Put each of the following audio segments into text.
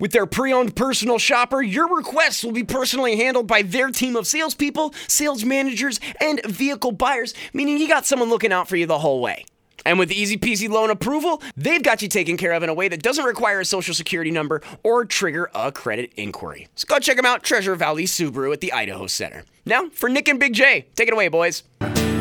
With their pre owned personal shopper, your requests will be personally handled by their team of salespeople, sales managers, and vehicle buyers, meaning you got someone looking out for you the whole way. And with easy peasy loan approval, they've got you taken care of in a way that doesn't require a social security number or trigger a credit inquiry. So go check them out, Treasure Valley Subaru at the Idaho Center. Now, for Nick and Big J, take it away, boys.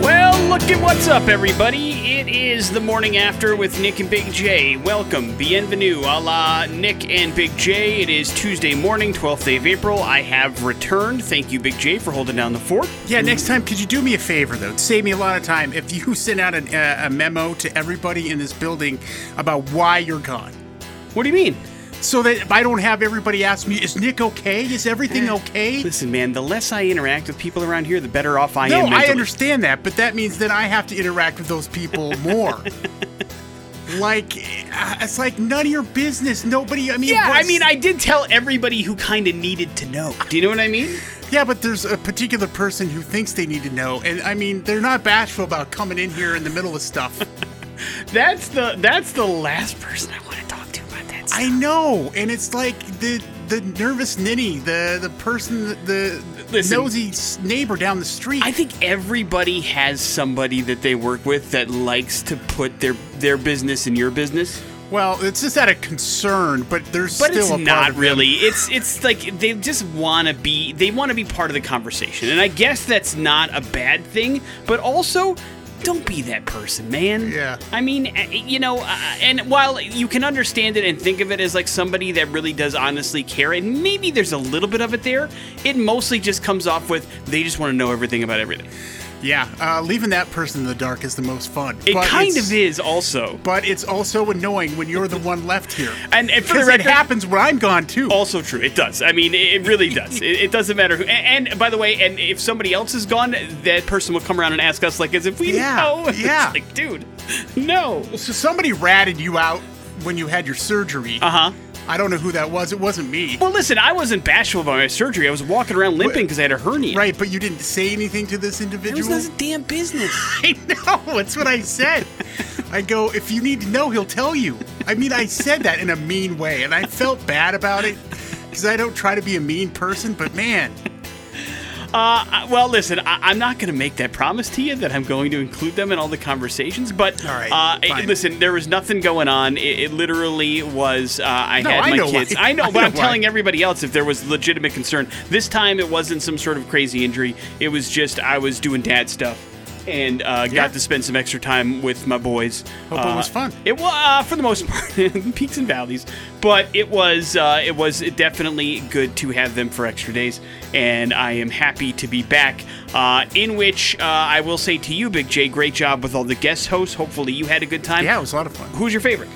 Well, look at what's up, everybody. It is the morning after with Nick and Big J. Welcome, bienvenue, a la Nick and Big J. It is Tuesday morning, 12th day of April. I have returned. Thank you, Big J, for holding down the fort. Yeah, next time, could you do me a favor, though? It'd save me a lot of time if you send out an, uh, a memo to everybody in this building about why you're gone. What do you mean? So that if I don't have everybody ask me, is Nick okay? Is everything okay? Listen, man, the less I interact with people around here, the better off I No, am. I understand that, but that means that I have to interact with those people more. like, uh, it's like none of your business. Nobody, I mean, Yeah, I mean, I did tell everybody who kind of needed to know. Do you know what I mean? Yeah, but there's a particular person who thinks they need to know, and I mean, they're not bashful about coming in here in the middle of stuff. That's the that's the last person I want to I know, and it's like the the nervous ninny, the the person, the Listen. nosy neighbor down the street. I think everybody has somebody that they work with that likes to put their their business in your business. well, it's just out of concern, but there's But still it's not really. It's it's like they just want to be they want to be part of the conversation. And I guess that's not a bad thing, but also don't be that person, man. Yeah. I mean, uh, you know, uh, and while you can understand it and think of it as like somebody that really does honestly care, and maybe there's a little bit of it there, it mostly just comes off with they just want to know everything about everything. Yeah, uh, leaving that person in the dark is the most fun. It But kind of is also. But it's also annoying when you're the one left here. And, and for the Because record, it happens when I'm gone too. Also true. It does. I mean, it really does. It, it doesn't matter who. And, and by the way, and if somebody else is gone, that person will come around and ask us, like, as if we Yeah, know. It's yeah. like, dude, no. So somebody ratted you out when you had your surgery. Uh huh. I don't know who that was. It wasn't me. Well, listen, I wasn't bashful about my surgery. I was walking around limping because I had a hernia. Right, but you didn't say anything to this individual. It individual. was his damn business. I know. That's what I said. I go, if you need to know, he'll tell you. I mean, I said that in a mean way, and I felt bad about it because I don't try to be a mean person. But man, Uh, well, listen, I, I'm not going to make that promise to you that I'm going to include them in all the conversations. But right, uh, listen, there was nothing going on. It, it literally was. Uh, I No, had I my know why. kids. I know, I but know I'm why. telling everybody else if there was legitimate concern. This time, it wasn't some sort of crazy injury. It was just I was doing dad stuff. And uh, Yeah. got to spend some extra time with my boys. Hope it Uh, was fun. It was uh, for the most part peaks and valleys, but it was uh, it was definitely good to have them for extra days, and I am happy to be back. Uh, in which uh, I will say to you, Big J, great job with all the guest hosts. Hopefully, you had a good time. yeah, it was a lot of fun. Who's your favorite?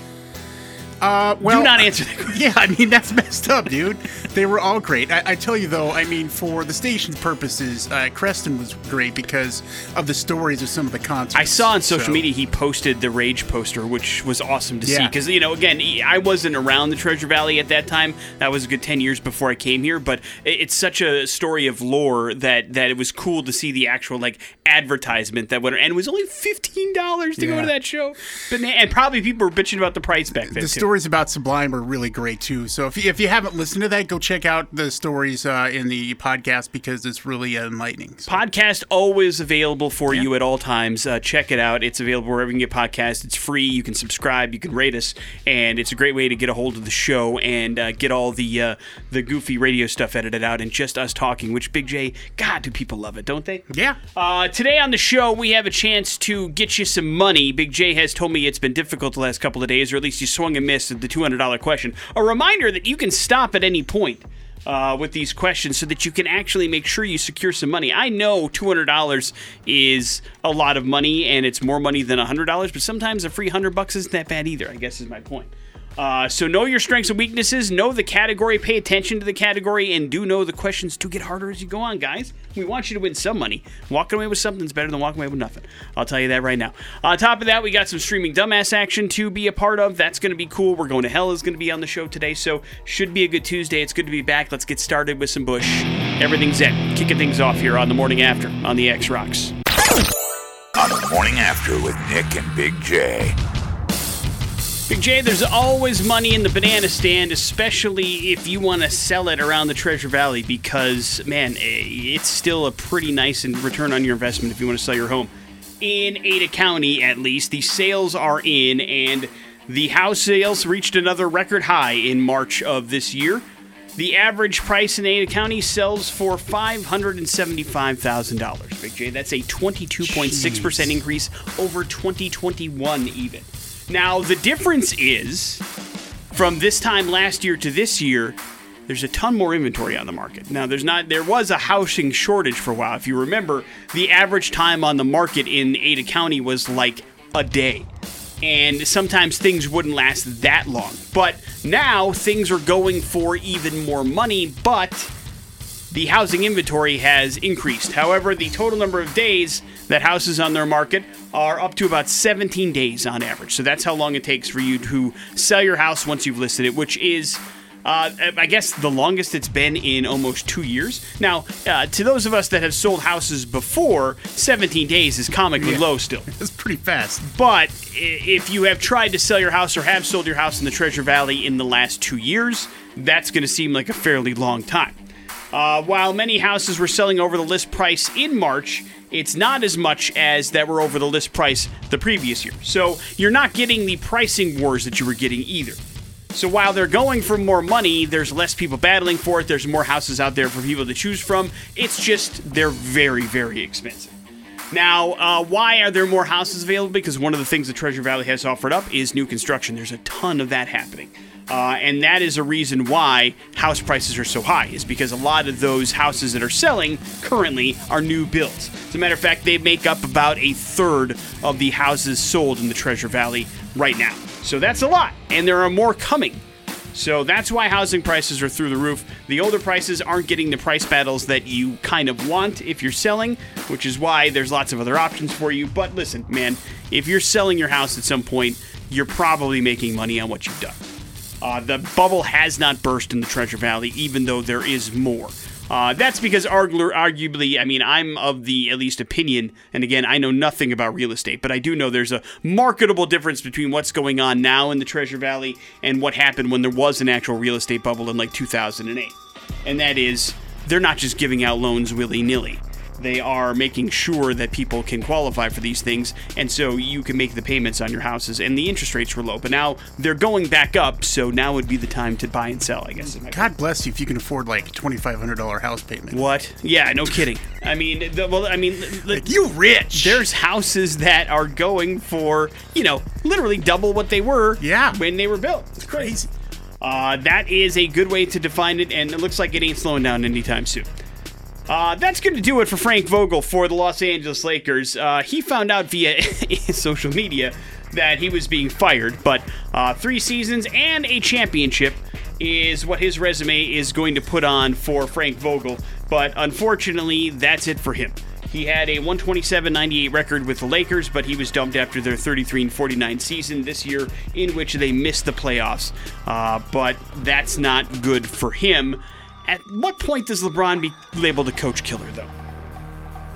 Uh, well, Do not answer that question. Yeah, I mean that's messed up, dude. They were all great. I, I tell you though, I mean for the station's purposes, uh, Creston was great because of the stories of some of the concerts. I saw on social So- media he posted the Rage poster, which was awesome to see. Because you know, again, I wasn't around the Treasure Valley at that time. That was a good ten years before I came here. But it's such a story of lore that that it was cool to see the actual like advertisement that went, and it was only fifteen dollars to go to that show. But and probably people were bitching about the price back then The. Stories about Sublime are really great too. So if you, if you haven't listened to that, go check out the stories uh, in the podcast because it's really enlightening. So- Podcast always available for you at all times. Uh, check it out. It's available wherever you can get podcasts. It's free. You can subscribe. You can rate us, and it's a great way to get a hold of the show and uh, get all the uh, the goofy radio stuff edited out and just us talking. Which Big J, God, do people love it, don't they? yeah. Uh, today on the show, we have a chance to get you some money. Big J has told me it's been difficult the last couple of days, or at least you swung and missed the $200 question. A reminder that you can stop at any point. Uh, with these questions, so that you can actually make sure you secure some money. I know $200 is a lot of money and it's more money than $100, but sometimes a free 100 bucks isn't that bad either, I guess is my point. Uh, so know your strengths and weaknesses, know the category, pay attention to the category, and do know the questions do get harder as you go on, guys. We want you to win some money. Walking away with something's better than walking away with nothing. I'll tell you that right now. On top of that, we got some streaming dumbass action to be a part of. That's going to be cool. We're going to hell is going to be on the show today, so should be a good Tuesday. It's good to be back. Let's get started with some Bush. Everything's in. Kicking things off here on the morning after on the X Rocks. On the morning after with Nick and Big J. Big J, there's always money in the banana stand, especially if you want to sell it around the Treasure Valley, because, man, it's still a pretty nice return on your investment if you want to sell your home. In Ada County, at least, the sales are in, and the house sales reached another record high in March of this year. The average price in Ada County sells for $575,000. Big J, that's a 22.6% increase over 2021, even. Now, the difference is from this time last year to this year, there's a ton more inventory on the market. Now, there's not there was a housing shortage for a while. If you remember, the average time on the market in Ada County was like a day. And sometimes things wouldn't last that long. But now things are going for even more money, but the housing inventory has increased. However, the total number of days that houses on their market are up to about 17 days on average. So that's how long it takes for you to sell your house once you've listed it, which is. Uh, I guess the longest it's been in almost two years. Now, uh, to those of us that have sold houses before, 17 days is comically Yeah. low still. It's pretty fast. But if you have tried to sell your house or have sold your house in the Treasure Valley in the last two years, that's going to seem like a fairly long time. Uh, while many houses were selling over the list price in March, it's not as much as that were over the list price the previous year. So you're not getting the pricing wars that you were getting either. So while they're going for more money, there's less people battling for it. There's more houses out there for people to choose from. It's just they're very, very expensive. Now, uh, why are there more houses available? Because one of the things that Treasure Valley has offered up is new construction. There's a ton of that happening. Uh, and that is a reason why house prices are so high, is because a lot of those houses that are selling currently are new builds. As a matter of fact, they make up about a third of the houses sold in the Treasure Valley right now. So that's a lot, and there are more coming. So that's why housing prices are through the roof. The older prices aren't getting the price battles that you kind of want if you're selling, which is why there's lots of other options for you. But listen, man, if you're selling your house at some point, you're probably making money on what you've done. Uh, the bubble has not burst in the Treasure Valley, even though there is more. Uh, that's because argu- arguably, I mean, I'm of the at least opinion, and again, I know nothing about real estate, but I do know there's a marketable difference between what's going on now in the Treasure Valley and what happened when there was an actual real estate bubble in like 2008. And that is, they're not just giving out loans willy nilly. They are making sure that people can qualify for these things, and so you can make the payments on your houses. And the interest rates were low, but now they're going back up. So now would be the time to buy and sell. I guess. God bless you if you can afford like twenty five hundred dollar house payment. What? Yeah, no kidding. I mean, the, well, I mean, l- Like, you rich? there's houses that are going for you know literally double what they were. Yeah. when they were built. It's crazy. Uh, that is a good way to define it, and it looks like it ain't slowing down anytime soon. Uh, that's going to do it for Frank Vogel for the Los Angeles Lakers. Uh, he found out via social media that he was being fired, but uh, three seasons and a championship is what his resume is going to put on for Frank Vogel. But unfortunately, that's it for him. He had a 127-98 record with the Lakers, but he was dumped after their 33-49 season this year, in which they missed the playoffs. Uh, but that's not good for him. At what point does LeBron be labeled a coach killer, though?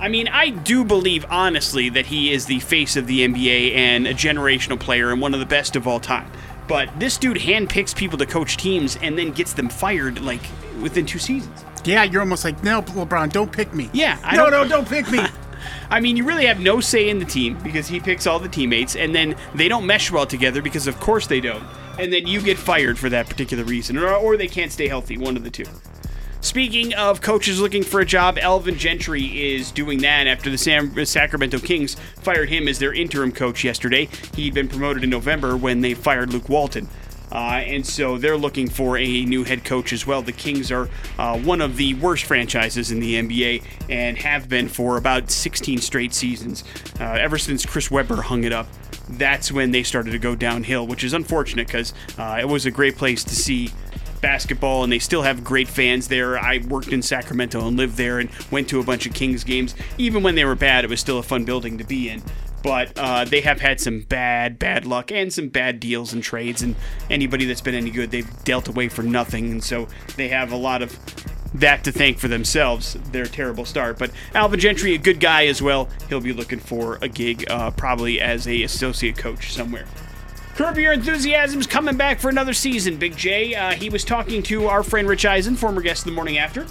I mean, I do believe, honestly, that he is the face of the NBA and a generational player and one of the best of all time. But this dude handpicks people to coach teams and then gets them fired, like, within two seasons. Yeah, you're almost like, no, LeBron, don't pick me. Yeah, I no, don't- no, don't pick me. I mean, you really have no say in the team because he picks all the teammates, and then they don't mesh well together because, of course, they don't. And then you get fired for that particular reason, or, or they can't stay healthy, one of the two. Speaking of coaches looking for a job, Alvin Gentry is doing that after the Sam- Sacramento Kings fired him as their interim coach yesterday. He'd been promoted in November when they fired Luke Walton. Uh, and so they're looking for a new head coach as well. The Kings are uh, one of the worst franchises in the NBA and have been for about 16 straight seasons. Uh, ever since Chris Webber hung it up, that's when they started to go downhill, which is unfortunate because uh, it was a great place to see basketball and they still have great fans there. I worked in Sacramento and lived there and went to a bunch of Kings games. Even when they were bad, it was still a fun building to be in but uh, they have had some bad, bad luck and some bad deals and trades. And anybody that's been any good, they've dealt away for nothing. And so they have a lot of that to thank for themselves, their terrible start. But Alvin Gentry, a good guy as well. He'll be looking for a gig, uh, probably as a associate coach somewhere. Curb Your Enthusiasm's coming back for another season, Big J. Uh, he was talking to our friend Rich Eisen, former guest of the morning after,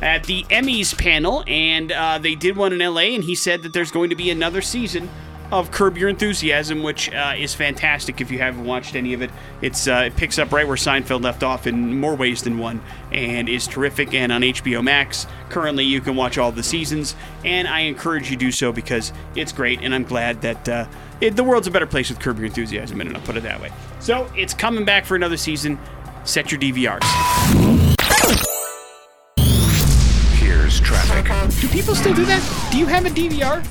at the Emmys panel, and uh, they did one in LA, and he said that there's going to be another season of Curb Your Enthusiasm, which uh, is fantastic if you haven't watched any of it. It's uh, it picks up right where Seinfeld left off in more ways than one, and is terrific. And on HBO Max, currently you can watch all the seasons, and I encourage you to do so because it's great, and I'm glad that uh, it, the world's a better place with Curb Your Enthusiasm, and I'll put it that way. So it's coming back for another season. Set your DVRs. Here's traffic. Do people still do that? Do you have a DVR?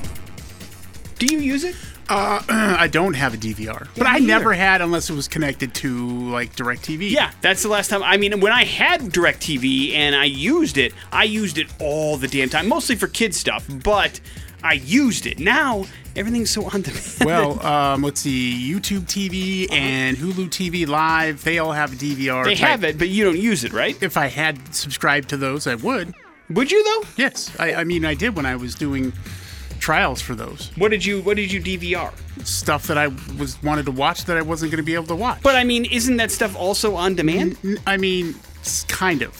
Do you use it? Uh, I don't have a DVR, but I me never had unless it was connected to like DirecTV. Yeah, that's the last time. I mean, when I had DirecTV and I used it, I used it all the damn time, mostly for kid stuff, but I used it. Now, everything's so on demand. Well, um, let's see, YouTube TV and Hulu TV Live, they all have a DVR. they type- have it, but you don't use it, right? If I had subscribed to those, I would. Would you though? Yes, I, I mean, I did when I was doing trials for those What did you What did you DVR? stuff that I was wanted to watch that I wasn't going to be able to watch. But I mean, isn't that stuff also on demand? N- I mean, kind of.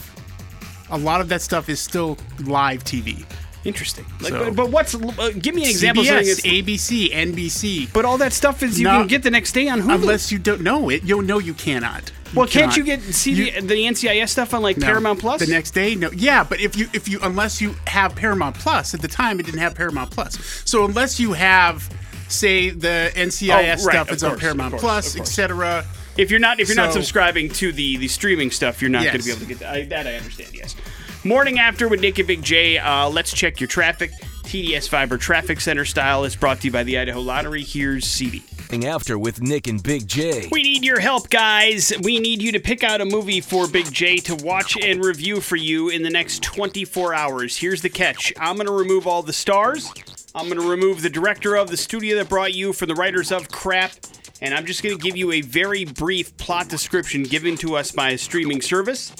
A lot of that stuff is still live TV. Interesting. Like, So- but, but what's? Uh, give me an example. CBS, ABC, NBC. but all that stuff is you No. can get the next day on Hulu. Unless you don't know it, you'll know you cannot. well, can't you get see the, the NCIS stuff on like No. Paramount Plus? the next day? No. Yeah, but if you if you unless you have Paramount Plus at the time, it didn't have Paramount Plus. So unless you have, say, the NCIS Oh, right, stuff, it's on Paramount course, Plus, etc. If you're not if you're not subscribing to the the streaming stuff, you're not going to be able to get that. I, that. I understand. Yes. Morning after with Nick and Big J. Uh, let's check your traffic. TDS Fiber Traffic Center style is brought to you by the Idaho Lottery. Here's CD. Morning after with Nick and Big J. We need your help, guys. We need you to pick out a movie for Big J to watch and review for you in the next 24 hours. Here's the catch I'm going to remove all the stars. I'm going to remove the director of the studio that brought you from the writers of Crap. And I'm just going to give you a very brief plot description given to us by a streaming service.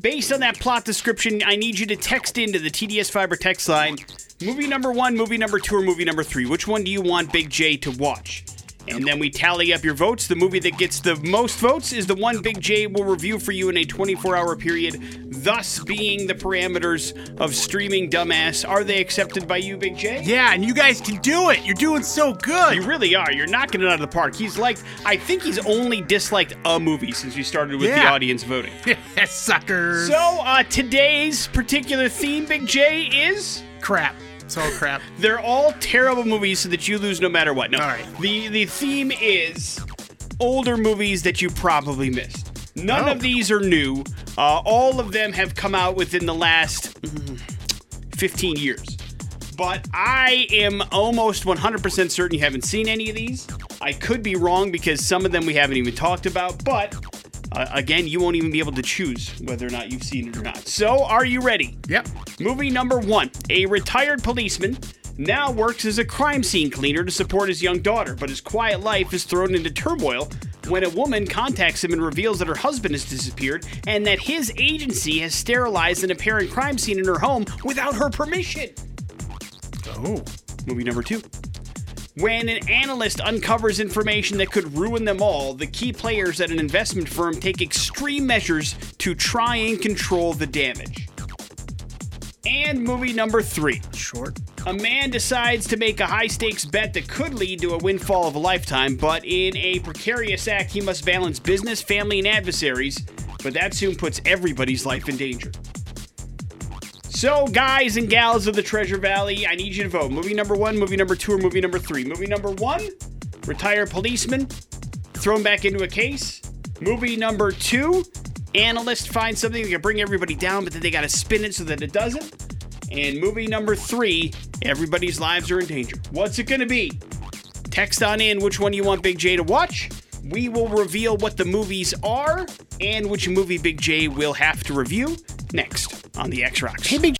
Based on that plot description, I need you to text into the TDS Fiber text line movie number one, movie number two, or movie number three. Which one do you want Big J to watch? And then we tally up your votes. The movie that gets the most votes is the one Big J will review for you in a 24 hour period, thus being the parameters of streaming dumbass. Are they accepted by you, Big J? Yeah, and you guys can do it. You're doing so good. You really are. You're knocking it out of the park. He's like, I think he's only disliked a movie since we started with the audience voting. Suckers. So, uh, today's particular theme, Big J, is crap. It's all crap. they're all terrible movies so that you lose no matter what. No, All right. the the theme is older movies that you probably missed. None Oh. of these are new. Uh, all of them have come out within the last mm, 15 years. But I am almost 100% certain you haven't seen any of these. I could be wrong because some of them we haven't even talked about, but uh, again, you won't even be able to choose whether or not you've seen it or not. So, are you ready? Yep. Movie number one A retired policeman now works as a crime scene cleaner to support his young daughter, but his quiet life is thrown into turmoil when a woman contacts him and reveals that her husband has disappeared and that his agency has sterilized an apparent crime scene in her home without her permission. Oh. Movie number two. When an analyst uncovers information that could ruin them all, the key players at an investment firm take extreme measures to try and control the damage. And movie number three. Short. A man decides to make a high stakes bet that could lead to a windfall of a lifetime, but in a precarious act, he must balance business, family, and adversaries, but that soon puts everybody's life in danger. So, guys and gals of the Treasure Valley, I need you to vote. Movie number one, movie number two, or movie number three. Movie number one, retired policeman, thrown back into a case. Movie number two, analyst finds something that can bring everybody down, but then they got to spin it so that it doesn't. And movie number three, everybody's lives are in danger. What's it going to be? Text on in which one you want Big J to watch. We will reveal what the movies are and which movie Big J will have to review next on the X Rocks. Hey, Big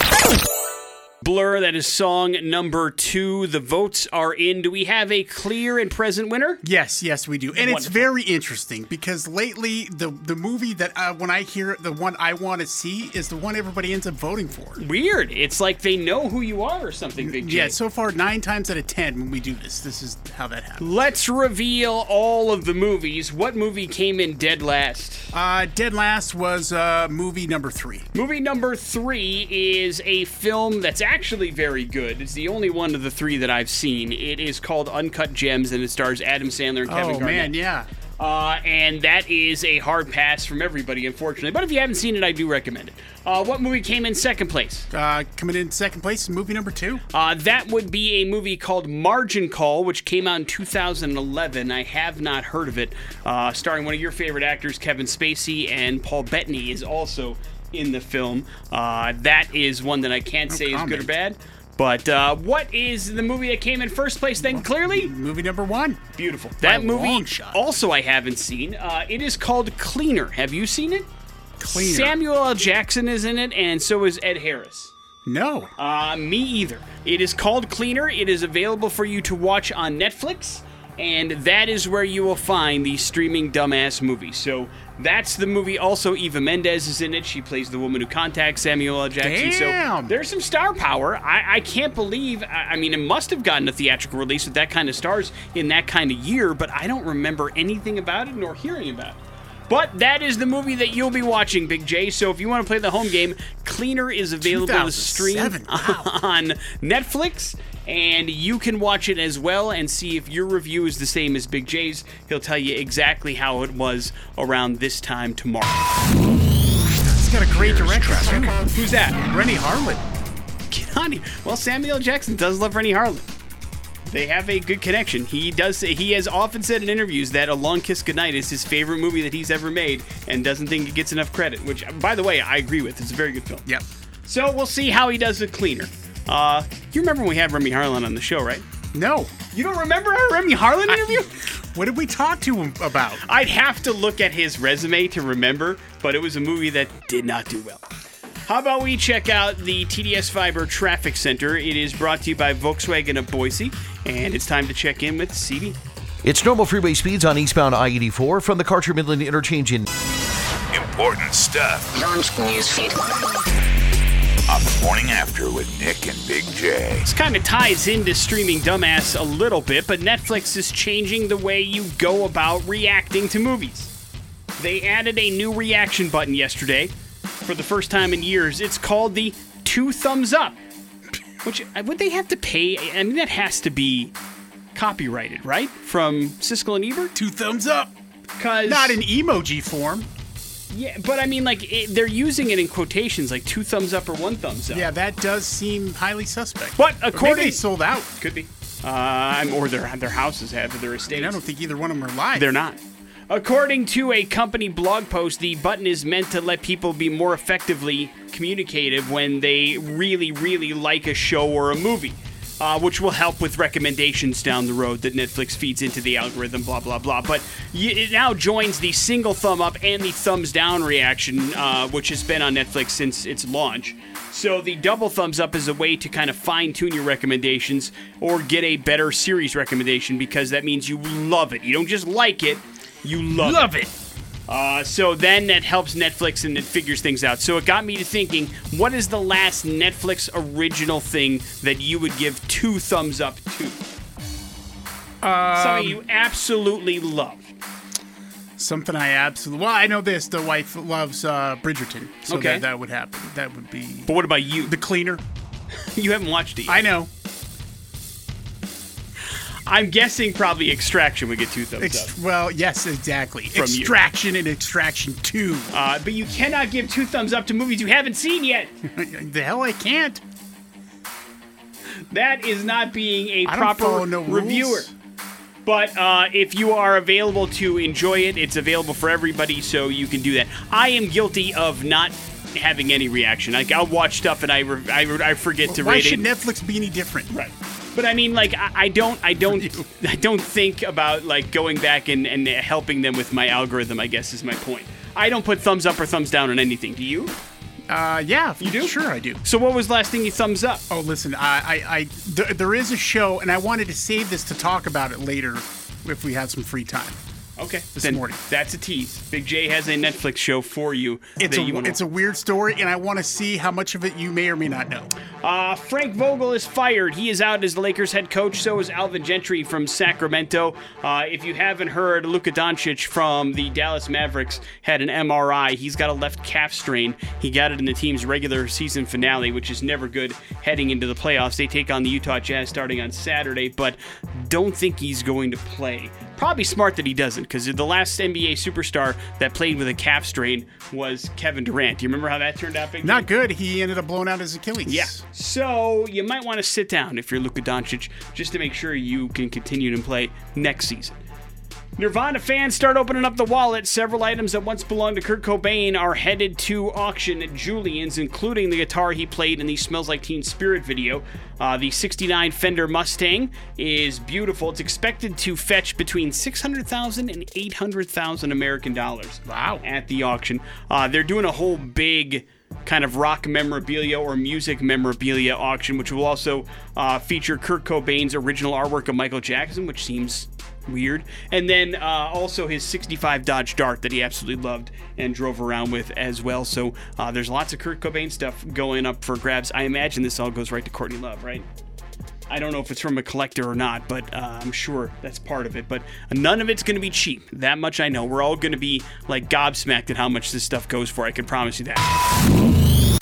Blur, that is song number two. The votes are in. Do we have a clear and present winner? Yes, yes, we do, and it's very interesting because lately the the movie that uh, when I hear it, the one I want to see is the one everybody ends up voting for. Weird. It's like they know who you are or something, Big J. Yeah, so far nine times out of ten when we do this, this is how that happens. Let's reveal all of the movies. What movie came in dead last? Uh, Dead Last was uh, movie number three. Movie number three is a film that's actually very good. It's the only one of the three that I've seen. It is called Uncut Gems, and it stars Adam Sandler and Kevin oh Garnett. man, yeah. Uh, and that is a hard pass from everybody, unfortunately. But if you haven't seen it, I do recommend it. Uh, what movie came in second place? Uh, coming in second place movie number two. Uh, that would be a movie called Margin Call, which came out in 2011. I have not heard of it. Uh, starring one of your favorite actors, Kevin Spacey, and Paul Bettany is also in the film. Uh, that is one that I can't say is good or bad. But uh, what is the movie that came in first place then? Clearly, Movie number one. beautiful. That movie also I haven't seen. Uh, it is called Cleaner. Have you seen it? Cleaner. Samuel L. Jackson is in it, and so is Ed Harris. No. Uh, me either. It is called Cleaner. It is available for you to watch on Netflix, and that is where you will find the streaming dumbass movie. So that's the movie. Also, Eva Mendes is in it. She plays the woman who contacts Samuel L. Jackson. Damn. So there's some star power. I, I can't believe. I, I mean, it must have gotten a theatrical release with that kind of stars in that kind of year, but I don't remember anything about it nor hearing about it. But that is the movie that you'll be watching, Big J. So if you want to play the home game, Cleaner is available to stream wow. on Netflix. And you can watch it as well and see if your review is the same as Big J's. He'll tell you exactly how it was around this time tomorrow. It's got a great director. Who's that? Renny Harlin. Get on here. Well, Samuel Jackson does love Renny Harlin. They have a good connection. He does. Say, he has often said in interviews that A Long Kiss Goodnight is his favorite movie that he's ever made, and doesn't think it gets enough credit. Which, by the way, I agree with. It's a very good film. Yep. So we'll see how he does with Cleaner. Uh, you remember when we had Renny Harlin on the show, right? No. You don't remember our Renny Harlin interview? What did we talk to him about? I'd have to look at his resume to remember, but it was a movie that did not do well. How about we check out the TDS Fiber Traffic Center? It is brought to you by Volkswagen of Boise, and it's time to check in with CD. It's normal freeway speeds on eastbound I 84 from the Karcher Midland interchange in Important stuff Launch newsfeed. on the morning after with Nick and Big J. This kind of ties into streaming dumbass a little bit, but Netflix is changing the way you go about reacting to movies. They added a new reaction button yesterday for the first time in years. It's called the two thumbs up. Which uh, would they have to pay? I mean, that has to be copyrighted, right? From Siskel and Ebert? Two thumbs up. Because Not in emoji form. yeah, but I mean, like it, they're using it in quotations, like two thumbs up or one thumbs up. Yeah, that does seem highly suspect. But maybe according they sold out. could be, uh, or their their houses have or their estates. And I don't think either one of them are live. They're not. According to a company blog post, the button is meant to let people be more effectively communicative when they really, really like a show or a movie, uh, which will help with recommendations down the road that Netflix feeds into the algorithm, blah, blah, blah. But it now joins the single thumb up and the thumbs down reaction, uh, which has been on Netflix since its launch. So the double thumbs up is a way to kind of fine tune your recommendations or get a better series recommendation because that means you love it. You don't just like it, you love, Love it. Uh, so then that helps Netflix and it figures things out. So it got me to thinking, what is the last Netflix original thing that you would give two thumbs up to? Something you absolutely love. Something I absolutely. Well, I know this. The wife loves uh, Bridgerton, so Okay. that, that would happen. That would be But what about you? the cleaner. You haven't watched it yet. I know. I'm guessing probably Extraction would get two thumbs Ext- up. well, yes, exactly. From you. Extraction and Extraction Two. Uh, but you cannot give two thumbs up to movies you haven't seen yet. the hell I can't. That is not being a I proper no rules. reviewer. But uh, if you are available to enjoy it, it's available for everybody, so you can do that. I am guilty of not having any reaction. Like I'll watch stuff and I re- I, re- I forget to Why rate should it. Netflix be any different? Right. But I mean, like, I, I don't, I don't, I don't think about like going back and, and helping them with my algorithm. I guess is my point. I don't put thumbs up or thumbs down on anything. Do you? Uh, yeah, you do? Sure, I do. So what was the last thing you thumbs up? Oh, listen, I, I, I th- there is a show, and I wanted to save this to talk about it later if we have some free time. Okay, This then morning. that's a tease. Big J has a Netflix show for you. It's a, you it's a weird story, and I want to see how much of it you may or may not know. Uh, Frank Vogel is fired. He is out as the Lakers head coach. So is Alvin Gentry from Sacramento. Uh, if you haven't heard, Luka Doncic from the Dallas Mavericks had an MRI. He's got a left calf strain. He got it in the team's regular season finale, which is never good heading into the playoffs. They take on the Utah Jazz starting on Saturday, but don't think he's going to play. Probably smart that he doesn't, because the last NBA superstar that played with a calf strain was Kevin Durant. Do you remember how that turned out, Big? Not good. He ended up blowing out his Achilles. Yeah. So you might want to sit down if you're Luka Doncic just to make sure you can continue to play next season. Nirvana fans start opening up the wallet. Several items that once belonged to Kurt Cobain are headed to auction at Julien's, including the guitar he played in the Smells Like Teen Spirit video. Uh, the 69 Fender Mustang is beautiful. It's expected to fetch between 600,000 and 800,000 American dollars. Wow. At the auction. Uh, they're doing a whole big kind of rock memorabilia or music memorabilia auction, which will also uh, feature Kurt Cobain's original artwork of Michael Jackson, which seems weird. And then uh, also his 65 Dodge Dart that he absolutely loved and drove around with as well. So uh, there's lots of Kurt Cobain stuff going up for grabs. I imagine this all goes right to Courtney Love, right? I don't know if it's from a collector or not, but uh, I'm sure that's part of it. But none of it's going to be cheap. That much I know. We're all going to be like gobsmacked at how much this stuff goes for. I can promise you that.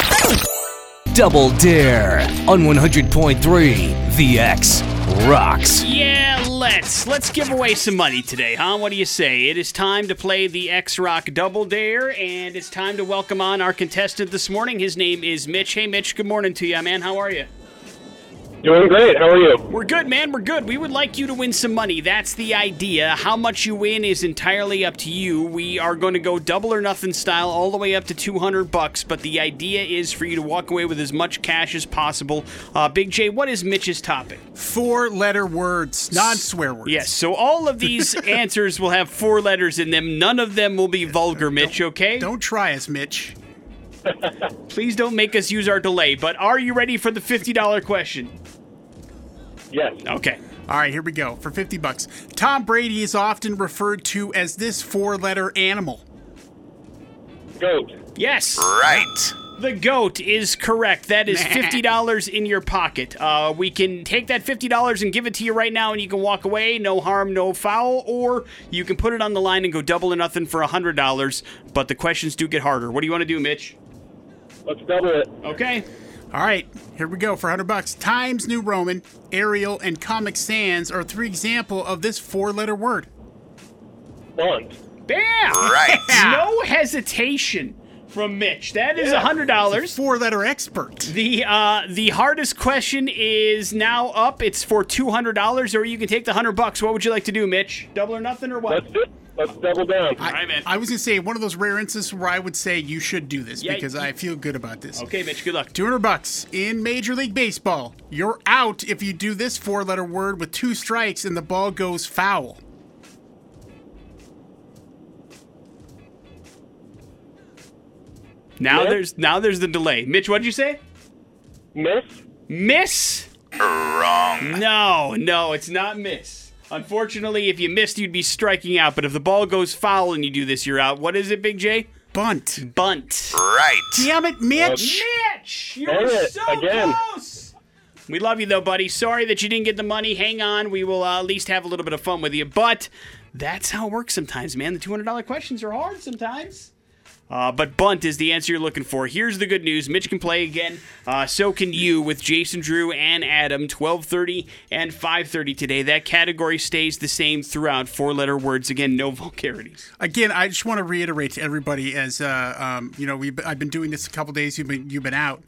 Double Dare on 100.3 The X rocks. Yeah, let's let's give away some money today, huh? What do you say? It is time to play the X Rock Double Dare, and it's time to welcome on our contestant this morning. His name is Mitch. Hey, Mitch. Good morning to you, man. How are you? You're doing great. How are you? We're good, man. We're good. We would like you to win some money. That's the idea. How much you win is entirely up to you. We are going to go double or nothing style all the way up to 200 bucks, but the idea is for you to walk away with as much cash as possible. Uh, Big J, what is Mitch's topic? Four letter words, non swear words. Yes, so all of these answers will have four letters in them. None of them will be vulgar, Mitch, okay? Don't try us, Mitch. Please don't make us use our delay, but are you ready for the $50 question? Yes. Okay. All right, here we go. For 50 bucks. Tom Brady is often referred to as this four letter animal. Goat. Yes. Right. The goat is correct. That is $50 in your pocket. Uh, we can take that $50 and give it to you right now, and you can walk away. No harm, no foul. Or you can put it on the line and go double or nothing for $100. But the questions do get harder. What do you want to do, Mitch? Let's double it. Okay. All right, here we go for 100 bucks. Times New Roman, Arial, and Comic Sans are three example of this four letter word. Bond. Bam! Right. No hesitation from Mitch. That is a hundred dollars. Four letter expert. The uh, the hardest question is now up. It's for two hundred dollars, or you can take the hundred bucks. What would you like to do, Mitch? Double or nothing, or what? Let's do. Let's double down. I, right, man. I was going to say one of those rare instances where I would say you should do this Yeah, because you- I feel good about this. Okay, Mitch. Good luck. 200 bucks in Major League Baseball. You're out if you do this four letter word with two strikes and the ball goes foul. Now Mitch? there's now there's the delay. Mitch, what'd you say? Miss. Miss? Wrong. No, no, it's not miss. Unfortunately, if you missed, you'd be striking out. But if the ball goes foul and you do this, you're out. What is it, Big J? Bunt. Bunt. Right. Damn it, Mitch. Mitch, you Dang were so again. close. We love you though, buddy. Sorry that you didn't get the money. Hang on, we will uh, at least have a little bit of fun with you. But that's how it works sometimes, man. The two hundred dollar questions are hard sometimes. Uh, but bunt is the answer you're looking for. Here's the good news: Mitch can play again. Uh, so can you with Jason, Drew, and Adam. 12:30 and 5:30 today. That category stays the same throughout. Four-letter words. Again, no vulgarities. Again, I just want to reiterate to everybody as uh, um, you know, we I've been doing this a couple days. You've been you've been out.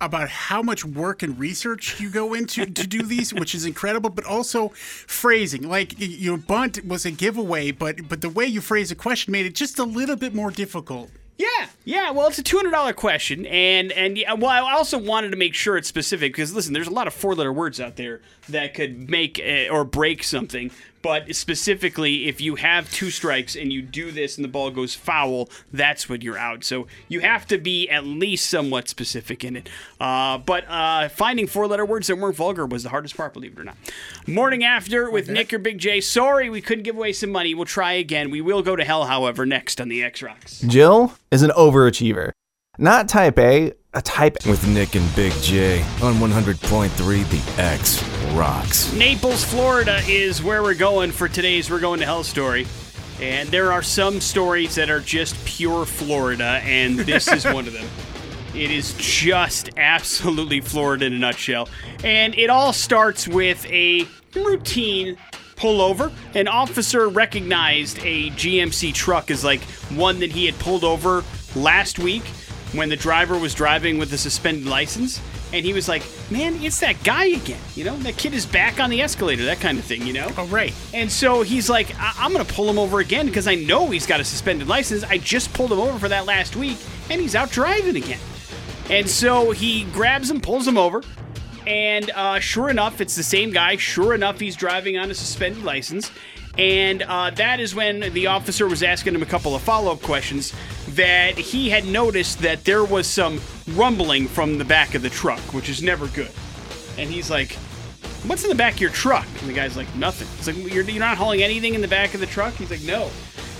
About how much work and research you go into to do these, which is incredible. But also phrasing, like y- your bunt was a giveaway, but but the way you phrase the question made it just a little bit more difficult. Yeah, yeah. Well, it's a two hundred dollar question, and and yeah, well, I also wanted to make sure it's specific because listen, there's a lot of four letter words out there that could make uh, or break something. But specifically, if you have two strikes and you do this and the ball goes foul, that's when you're out. So you have to be at least somewhat specific in it. Uh, but uh, finding four letter words that weren't vulgar was the hardest part, believe it or not. Morning after with Nick or Big J. Sorry, we couldn't give away some money. We'll try again. We will go to hell, however, next on the X Rocks. Jill is an overachiever. Not type A, a type With Nick and Big J on 100.3 The X Rocks. Naples, Florida is where we're going for today's We're Going to Hell story. And there are some stories that are just pure Florida, and this is one of them. It is just absolutely Florida in a nutshell. And it all starts with a routine pullover. An officer recognized a GMC truck as like one that he had pulled over last week when the driver was driving with a suspended license. And he was like, man, it's that guy again. You know, that kid is back on the escalator, that kind of thing, you know? Oh, right. And so he's like, I- I'm going to pull him over again because I know he's got a suspended license. I just pulled him over for that last week and he's out driving again. And so he grabs him, pulls him over, and uh, sure enough, it's the same guy. Sure enough, he's driving on a suspended license. And uh, that is when the officer was asking him a couple of follow up questions that he had noticed that there was some rumbling from the back of the truck, which is never good. And he's like, What's in the back of your truck? And the guy's like, Nothing. He's like, You're, you're not hauling anything in the back of the truck? He's like, No.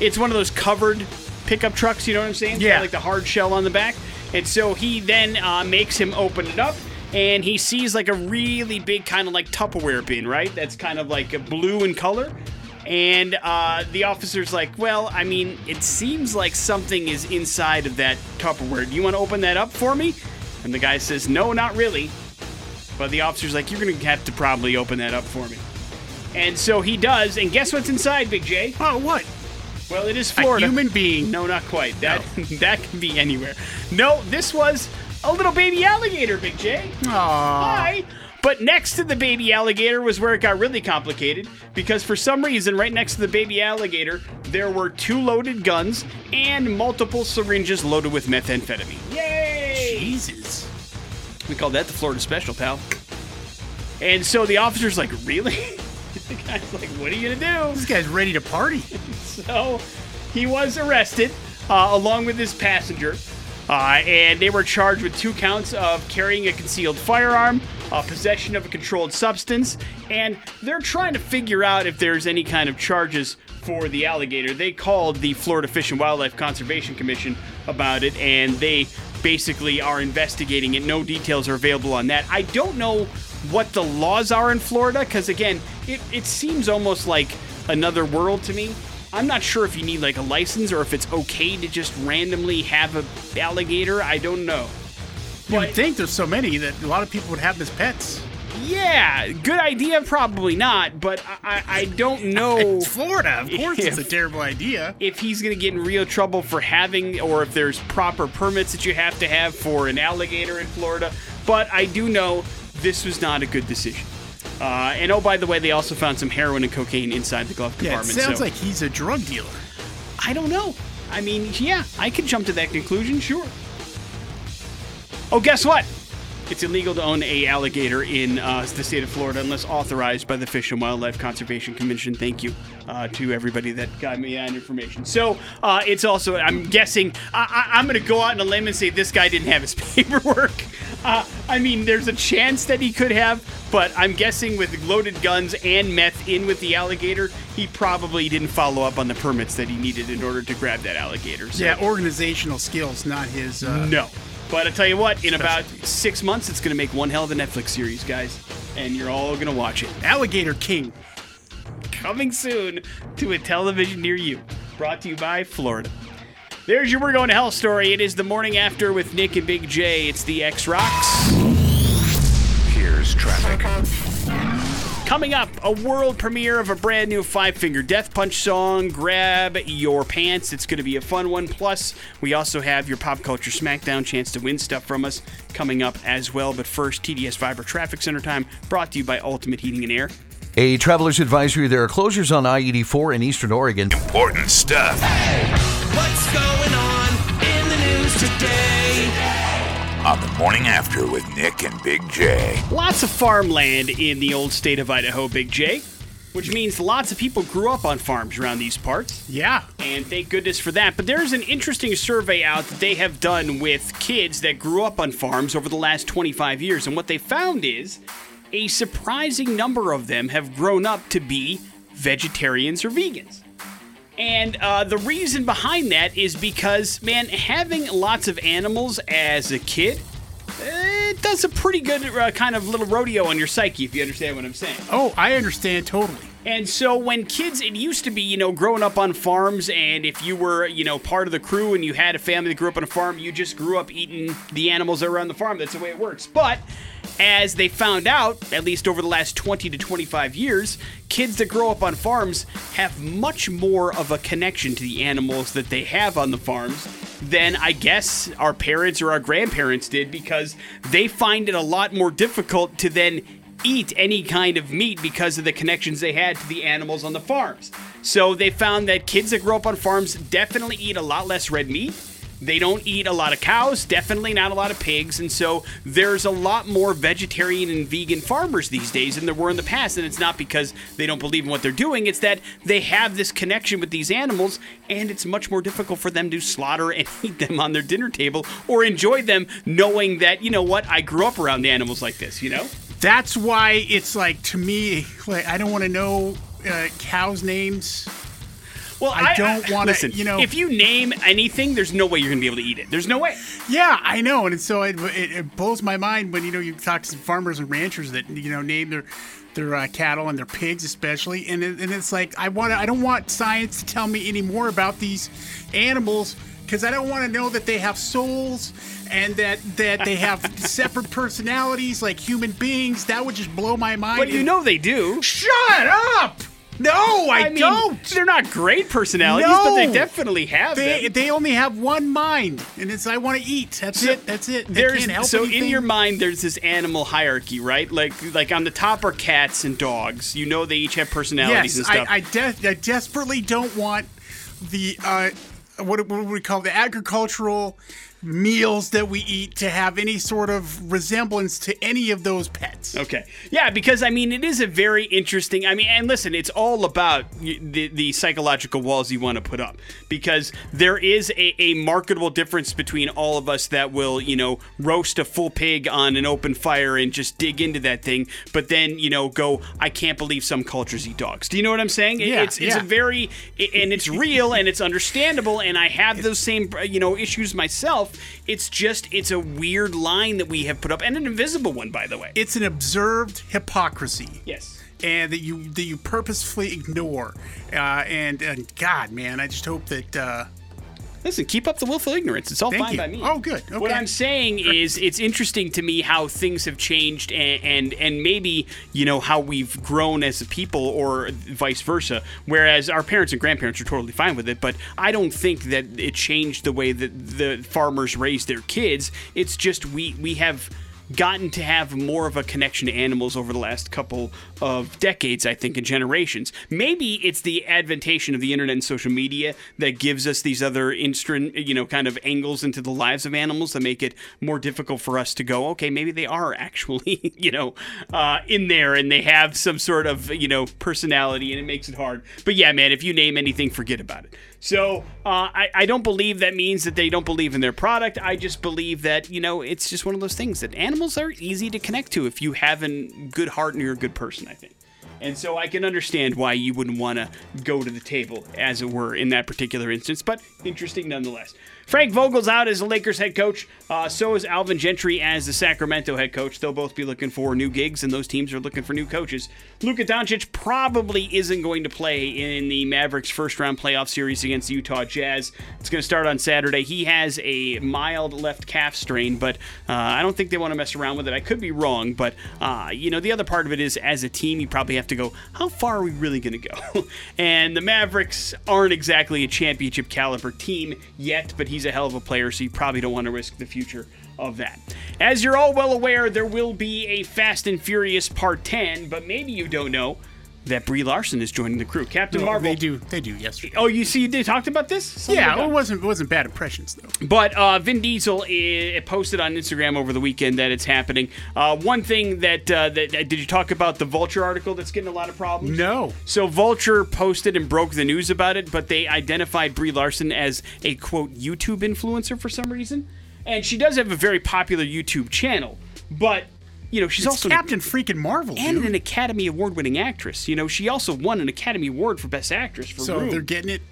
It's one of those covered pickup trucks, you know what I'm saying? It's Yeah. Like the hard shell on the back. And so he then uh, makes him open it up. And he sees like a really big kind of like Tupperware bin, right? That's kind of like a blue in color. And uh, the officer's like, Well, I mean, it seems like something is inside of that Tupperware. Do you want to open that up for me? And the guy says, No, not really. But the officer's like, You're going to have to probably open that up for me. And so he does. And guess what's inside, Big J? Oh, what? Well, it is Florida. A human being. No, not quite. That that can be anywhere. No, this was a little baby alligator, Big J. Aww. Hi. But next to the baby alligator was where it got really complicated because for some reason, right next to the baby alligator, there were two loaded guns and multiple syringes loaded with methamphetamine. Yay! Jesus. We call that the Florida Special, pal. And so the officer's like, really? the guy's like, what are you gonna do? This guy's ready to party. So he was arrested uh, along with his passenger. Uh, and they were charged with two counts of carrying a concealed firearm, uh, possession of a controlled substance, and they're trying to figure out if there's any kind of charges for the alligator. They called the Florida Fish and Wildlife Conservation Commission about it, and they basically are investigating it. No details are available on that. I don't know what the laws are in Florida, because again, it, it seems almost like another world to me. I'm not sure if you need like a license or if it's okay to just randomly have a alligator. I don't know. You would think there's so many that a lot of people would have as pets. Yeah, good idea, probably not, but I, I, I don't know It's Florida. Of course, it's a terrible idea. if he's going to get in real trouble for having or if there's proper permits that you have to have for an alligator in Florida. But I do know this was not a good decision. Uh, and oh, by the way, they also found some heroin and cocaine inside the glove Yeah, it compartment. sounds so like he's a drug dealer. I don't know. I mean, yeah, I could jump to that conclusion, sure. Oh, guess what? It's illegal to own a alligator in uh, the state of Florida unless authorized by the Fish and Wildlife Conservation Commission. Thank you uh, to everybody that got me that information. So uh, it's also, I'm guessing, I, I, I'm going to go out on a limb and say this guy didn't have his paperwork. Uh, I mean, there's a chance that he could have, but I'm guessing with loaded guns and meth in with the alligator, he probably didn't follow up on the permits that he needed in order to grab that alligator. So, Yeah, organizational skills, not his. Uh, no. But I tell you what, in about six months, it's going to make one hell of a Netflix series, guys. And you're all going to watch it. Alligator King. Coming soon to a television near you. Brought to you by Florida. There's your We're Going to Hell story. It is the morning after with Nick and Big J. It's the X Rocks. Here's traffic. Coming up, a world premiere of a brand new Five Finger Death Punch song. Grab your pants. It's going to be a fun one. Plus, we also have your Pop Culture Smackdown chance to win stuff from us coming up as well. But first, TDS Fiber Traffic Center time brought to you by Ultimate Heating and Air. A traveler's advisory there are closures on I 84 in Eastern Oregon. Important stuff What's going on in the news today? On the morning after with Nick and Big J. Lots of farmland in the old state of Idaho, Big J, which means lots of people grew up on farms around these parts. Yeah. And thank goodness for that. But there's an interesting survey out that they have done with kids that grew up on farms over the last 25 years. And what they found is a surprising number of them have grown up to be vegetarians or vegans. And uh, the reason behind that is because, man, having lots of animals as a kid, eh, it does a pretty good uh, kind of little rodeo on your psyche, if you understand what I'm saying. Oh, I understand totally. And so when kids, it used to be, you know, growing up on farms, and if you were, you know, part of the crew and you had a family that grew up on a farm, you just grew up eating the animals that were on the farm. That's the way it works. But as they found out, at least over the last 20 to 25 years, kids that grow up on farms have much more of a connection to the animals that they have on the farms than I guess our parents or our grandparents did because they find it a lot more difficult to then eat any kind of meat because of the connections they had to the animals on the farms. So they found that kids that grow up on farms definitely eat a lot less red meat. They don't eat a lot of cows, definitely not a lot of pigs, and so there's a lot more vegetarian and vegan farmers these days than there were in the past. And it's not because they don't believe in what they're doing, it's that they have this connection with these animals, and it's much more difficult for them to slaughter and eat them on their dinner table or enjoy them knowing that, you know what, I grew up around animals like this, you know? That's why it's like to me, like I don't want to know uh, cows' names. Well, I don't wanna- listen. you know- if you name anything, there's no way you're gonna be able to eat it. There's no way. Yeah, I know, and so it, it, it blows my mind when you know you talk to some farmers and ranchers that you know name their their uh, cattle and their pigs especially, and it, and it's like I want I don't want science to tell me any more about these animals because I don't want to know that they have souls and that that they have separate personalities like human beings. That would just blow my mind. But you know they do. shut up! No, I, mean, don't. They're not great personalities, but they definitely have They, them. they only have one mind, and it's I want to eat. That's it. That's it. They There's so in your mind there's this animal hierarchy, right? Like like on the top are cats and dogs. You know they each have personalities Yes, and stuff. I, I, de- I desperately don't want the uh, what, what would we call it? the agricultural meals that we eat to have any sort of resemblance to any of those pets. Okay. Yeah, because I mean, it is a very interesting. I mean, and listen, it's all about the, the psychological walls you want to put up because there is a, a marketable difference between all of us that will, you know, roast a full pig on an open fire and just dig into that thing, but then, you know, go, I can't believe some cultures eat dogs. Do you know what I'm saying? Yeah, it's it's yeah. a very, and it's real and it's understandable, and I have those same, you know, issues myself. It's just, it's a weird line that we have put up, and an invisible one, by the way. It's an observed hypocrisy. Yes. And that you that you purposefully ignore, uh, and and God, man, I just hope that uh, Listen, keep up the willful ignorance. It's all Thank fine you. by me. Oh, good. What I'm saying is, it's interesting to me how things have changed, and, and and maybe you know how we've grown as a people, or vice versa. Whereas our parents and grandparents are totally fine with it, but I don't think that it changed the way that the farmers raise their kids. It's just we we have gotten to have more of a connection to animals over the last couple of decades, I think, and generations. Maybe it's the adventation of the internet and social media that gives us these other instant, you know, kind of angles into the lives of animals that make it more difficult for us to go, okay, maybe they are actually, you know, uh, in there and they have some sort of, you know, personality and it makes it hard. But yeah, man, if you name anything, forget about it. So uh, I, I don't believe that means that they don't believe in their product. I just believe that, you know, it's just one of those things that animals are easy to connect to if you have a good heart and you're a good person, I think. And so I can understand why you wouldn't want to go to the table, as it were, in that particular instance, but interesting nonetheless. Frank Vogel's out as the Lakers head coach. Uh, so is Alvin Gentry as the Sacramento head coach. They'll both be looking for new gigs, and those teams are looking for new coaches. Luka Doncic probably isn't going to play in the Mavericks' first round playoff series against the Utah Jazz. It's going to start on Saturday. He has a mild left calf strain, but uh, I don't think they want to mess around with it. I could be wrong, but uh, you know the other part of it is as a team, you probably have to go. How far are we really going to go? and the Mavericks aren't exactly a championship caliber team yet, but he's a hell of a player, so you probably don't want to risk the future of that. As you're all well aware, there will be a Fast and Furious Part 10, but maybe you don't know that Brie Larson is joining the crew. Captain Marvel. They do. They do yesterday. Oh, you see, they talked about this. Yeah, it wasn't. It wasn't bad impressions though. But uh, Vin Diesel i posted on Instagram over the weekend that it's happening. Uh, one thing that, uh, that did you talk about the Vulture article that's getting a lot of problems? No. So Vulture posted and broke the news about it, but they identified Brie Larson as a quote YouTube influencer for some reason, and she does have a very popular YouTube channel, but. You know, she's It's also Captain freaking Marvel, and dude. an Academy Award-winning actress. You know, she also won an Academy Award for Best Actress for So Room. they're getting it.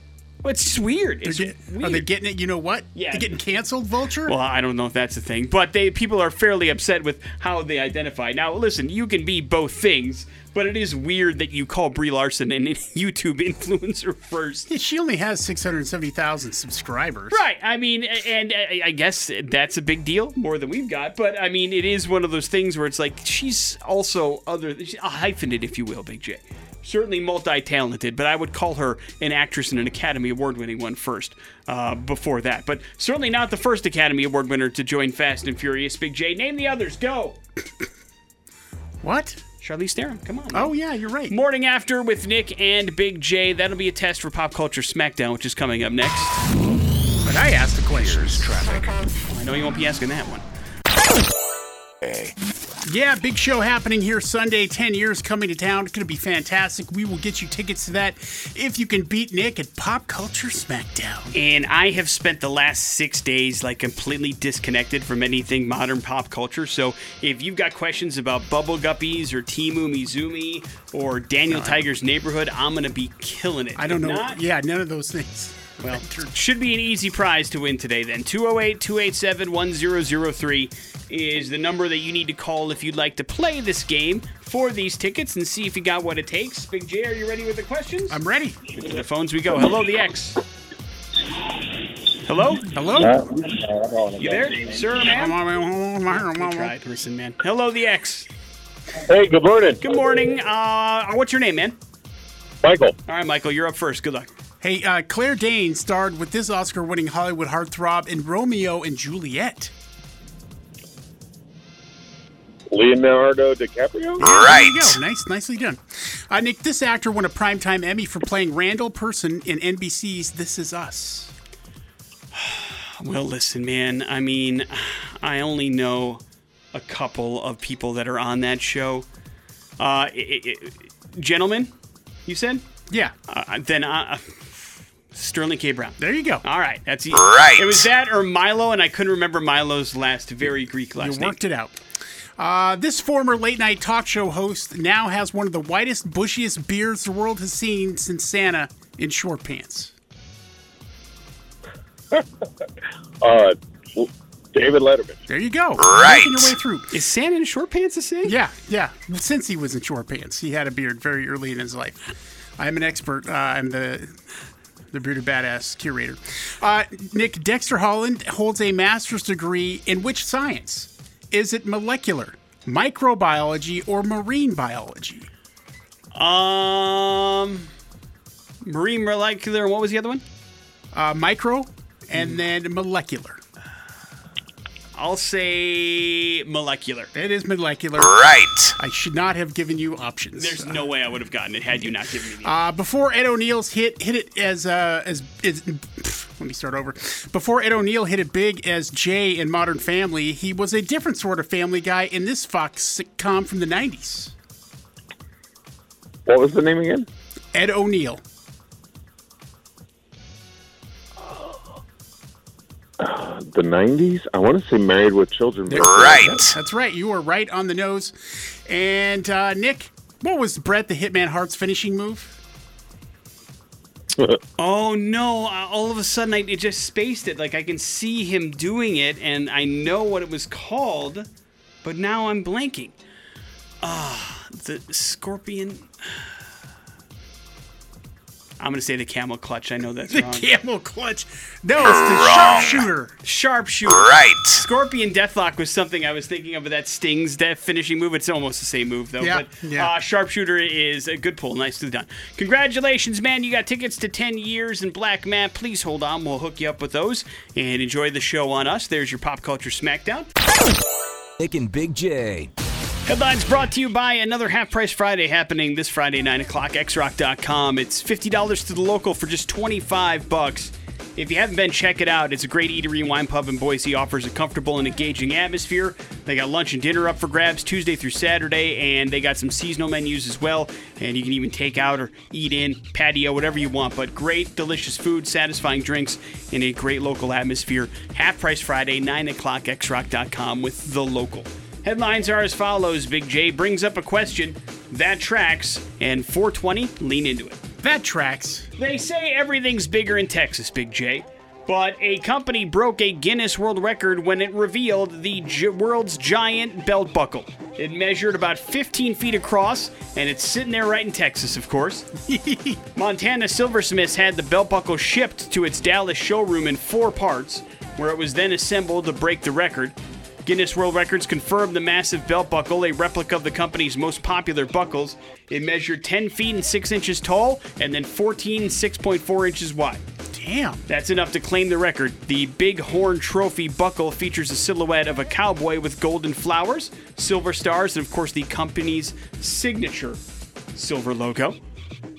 Well, it's weird. It's get- weird. Are they getting it? You know what? Yeah. They're getting canceled, Vulture. Well, I don't know if that's a thing, but they people are fairly upset with how they identify. Now, listen, you can be both things, but it is weird that you call Brie Larson an YouTube influencer first. Yeah, she only has six hundred seventy thousand subscribers. Right. I mean, and I I guess that's a big deal, more than we've got. But I mean, it is one of those things where it's like she's also other she's a hyphenate, if you will, Big J. Certainly multi-talented, but I would call her an actress and an Academy Award-winning one first, uh, before that. But certainly not the first Academy Award winner to join Fast and Furious. Big J, name the others. Go. What? Charlize Theron. Come on. Oh yeah, you're right. Morning after with Nick and Big J. That'll be a test for Pop Culture Smackdown, which is coming up next. But I asked the questions. Traffic. I know you won't be asking that one. Hey. Yeah, big show happening here Sunday. 10 years coming to town. It's going to be fantastic. We will get you tickets to that if you can beat Nick at Pop Culture Smackdown. And I have spent the last six days like completely disconnected from anything modern pop culture. So if you've got questions about Bubble Guppies or Team Umizoomi or Daniel Tiger's Neighborhood, I'm going to be killing it. I don't If know. not, yeah, none of those things. Well, should be an easy prize to win today then. 208 287 1003 is the number that you need to call if you'd like to play this game for these tickets and see if you got what it takes. Big J, are you ready with the questions? I'm ready. To the phones we go. Hello, the X. Hello? Hello? You there, sir, ma'am? Try person, man. Hello, the X. Hey, good morning. Good morning. Uh, what's your name, man? Michael. All right, Michael, you're up first. Good luck. Hey, uh, Claire Danes starred with this Oscar winning Hollywood heartthrob in Romeo and Juliet. Leonardo DiCaprio? There you go. Nice, nicely done. Uh, Nick, this actor won a Primetime Emmy for playing Randall Pearson in NBC's This Is Us. Well, listen, man. I mean, I only know a couple of people that are on that show. Uh, i i i gentlemen, you said? Yeah, Uh, then uh, Sterling K. Brown. there you go. All right, that's easy. Right. It was that or Milo, and I couldn't remember Milo's last very Greek last name. You name. worked it out. Uh, this former late night talk show host now has one of the whitest, bushiest beards the world has seen since Santa in short pants. Uh, David Letterman. There you go. Right. Making your way through. Is Santa in short pants a thing? Yeah, yeah. Since he was in short pants, he had a beard very early in his life. I'm an expert. Uh, I'm the the bearded badass curator. Uh, Nick Dexter Holland holds a master's degree in which science? Is it molecular, microbiology, or marine biology? Um, marine molecular. and What was the other one? Uh, micro, and then molecular. I'll say molecular. It is molecular. Right. I should not have given you options. There's no way I would have gotten it had you not given me the. Uh, before Ed O'Neill's hit hit it as uh, as, as pff, let me start over. Before Ed O'Neill hit it big as Jay in Modern Family, he was a different sort of Family Guy in this Fox sitcom from the '90s. What was the name again? Ed O'Neill. The 90s? I want to say Married with Children. Right. That's right. You are right on the nose. And uh, Nick, What was Bret the Hitman Hart's finishing move? Oh no! Uh, all of a sudden, I it just spaced it. Like I can see him doing it, and I know what it was called, but now I'm blanking. Ah, the scorpion. I'm gonna say the camel clutch. I know that's The wrong. camel clutch. No, it's the sharpshooter. Sharpshooter. Right. Scorpion Deathlock was something I was thinking of, but that Sting's death finishing move. It's almost the same move, though. Yeah, but yeah. Uh, Sharpshooter is a good pull. Nicely done. Congratulations, man. You got tickets to 10 years in Black Map. Please hold on. We'll hook you up with those and enjoy the show on us. There's your Pop Culture Smackdown. Nick and Big J. Headlines brought to you by another Half Price Friday happening this Friday, 9 o'clock, xrock.com. It's $50 to the local for just 25 bucks. If you haven't been, check it out. It's a great eatery and wine pub in Boise. Offers a comfortable and engaging atmosphere. They got lunch and dinner up for grabs Tuesday through Saturday, and they got some seasonal menus as well. And you can even take out or eat in, patio, whatever you want. But great, delicious food, satisfying drinks, and a great local atmosphere. Half Price Friday, 9 o'clock, xrock.com with the local. Headlines are as follows Big J brings up a question that tracks, and 420 lean into it. That tracks. They say everything's bigger in Texas, Big J. But a company broke a Guinness World Record when it revealed the gi- world's giant belt buckle. It measured about 15 feet across, and it's sitting there right in Texas, of course. Montana Silversmiths had the belt buckle shipped to its Dallas showroom in four parts, where it was then assembled to break the record. Guinness World Records confirmed the massive belt buckle, a replica of the company's most popular buckles. It measured 10 feet and 6 inches tall and then 14 6.4 inches wide. Damn. That's enough to claim the record. The Big Horn Trophy buckle features a silhouette of a cowboy with golden flowers, silver stars, and of course the company's signature silver logo.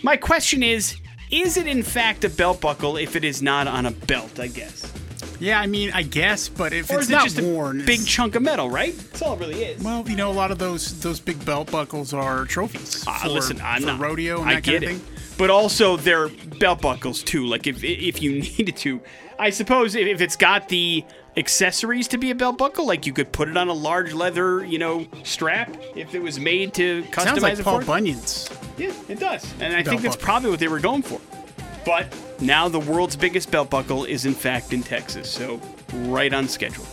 My question is is it in fact a belt buckle if it is not on a belt, I guess? Yeah, I mean, I guess, but if Or it's is it not just worn, a big it's- chunk of metal, right? That's all it really is. well, you know, a lot of those those big belt buckles are trophies. Ah, for, listen, I'm for not rodeo and I that get kind of it. thing. But also they're belt buckles too. Like if if you needed to, I suppose if, if it's got the accessories to be a belt buckle, like you could put it on a large leather, you know, strap if it was made to customize Sounds like it Paul for it. Bunyan's. Yeah, it does. And I think that's buckle. probably what they were going for. But now the world's biggest belt buckle is in fact in Texas, so right on schedule.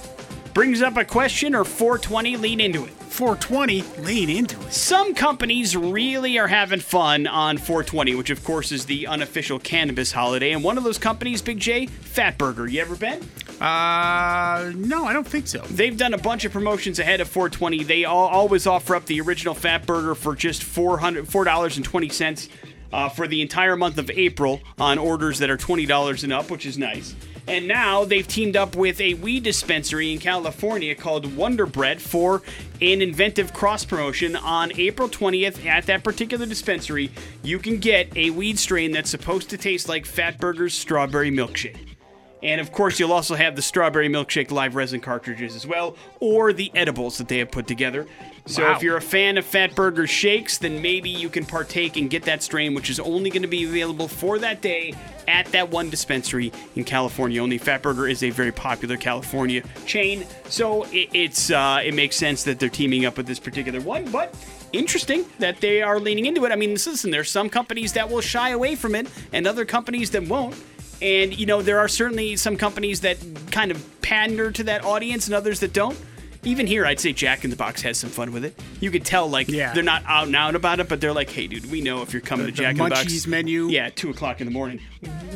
Brings up a question or 420, lean into it. 420, lean into it. Some companies really are having fun on 420, which of course is the unofficial cannabis holiday. And one of those companies, Big J, Fatburger. You ever been? Uh, no, I don't think so. They've done a bunch of promotions ahead of 420. They all, always offer up the original Fat Burger for just $400, $4.20 uh, for the entire month of April on orders that are $20 and up, which is nice. And now they've teamed up with a weed dispensary in California called Wonder Bread for an inventive cross promotion on April 20th at that particular dispensary. You can get a weed strain that's supposed to taste like Fatburger's strawberry milkshake. And of course, you'll also have the strawberry milkshake live resin cartridges as well, or the edibles that they have put together. So Wow. if you're a fan of Fat Burger shakes, then maybe you can partake and get that strain, which is only going to be available for that day at that one dispensary in California. Only Fat Burger is a very popular California chain, so it, it's uh, it makes sense that they're teaming up with this particular one. But interesting that they are leaning into it. I mean, listen, there's some companies that will shy away from it, and other companies that won't. And, you know, there are certainly some companies that kind of pander to that audience and others that don't. Even here, I'd say Jack in the Box has some fun with it. You could tell, like, Yeah. they're not out and out about it, but they're like, hey, dude, we know if you're coming The- to the Jack in the Box. Munchies menu. Yeah, 2 o'clock in the morning.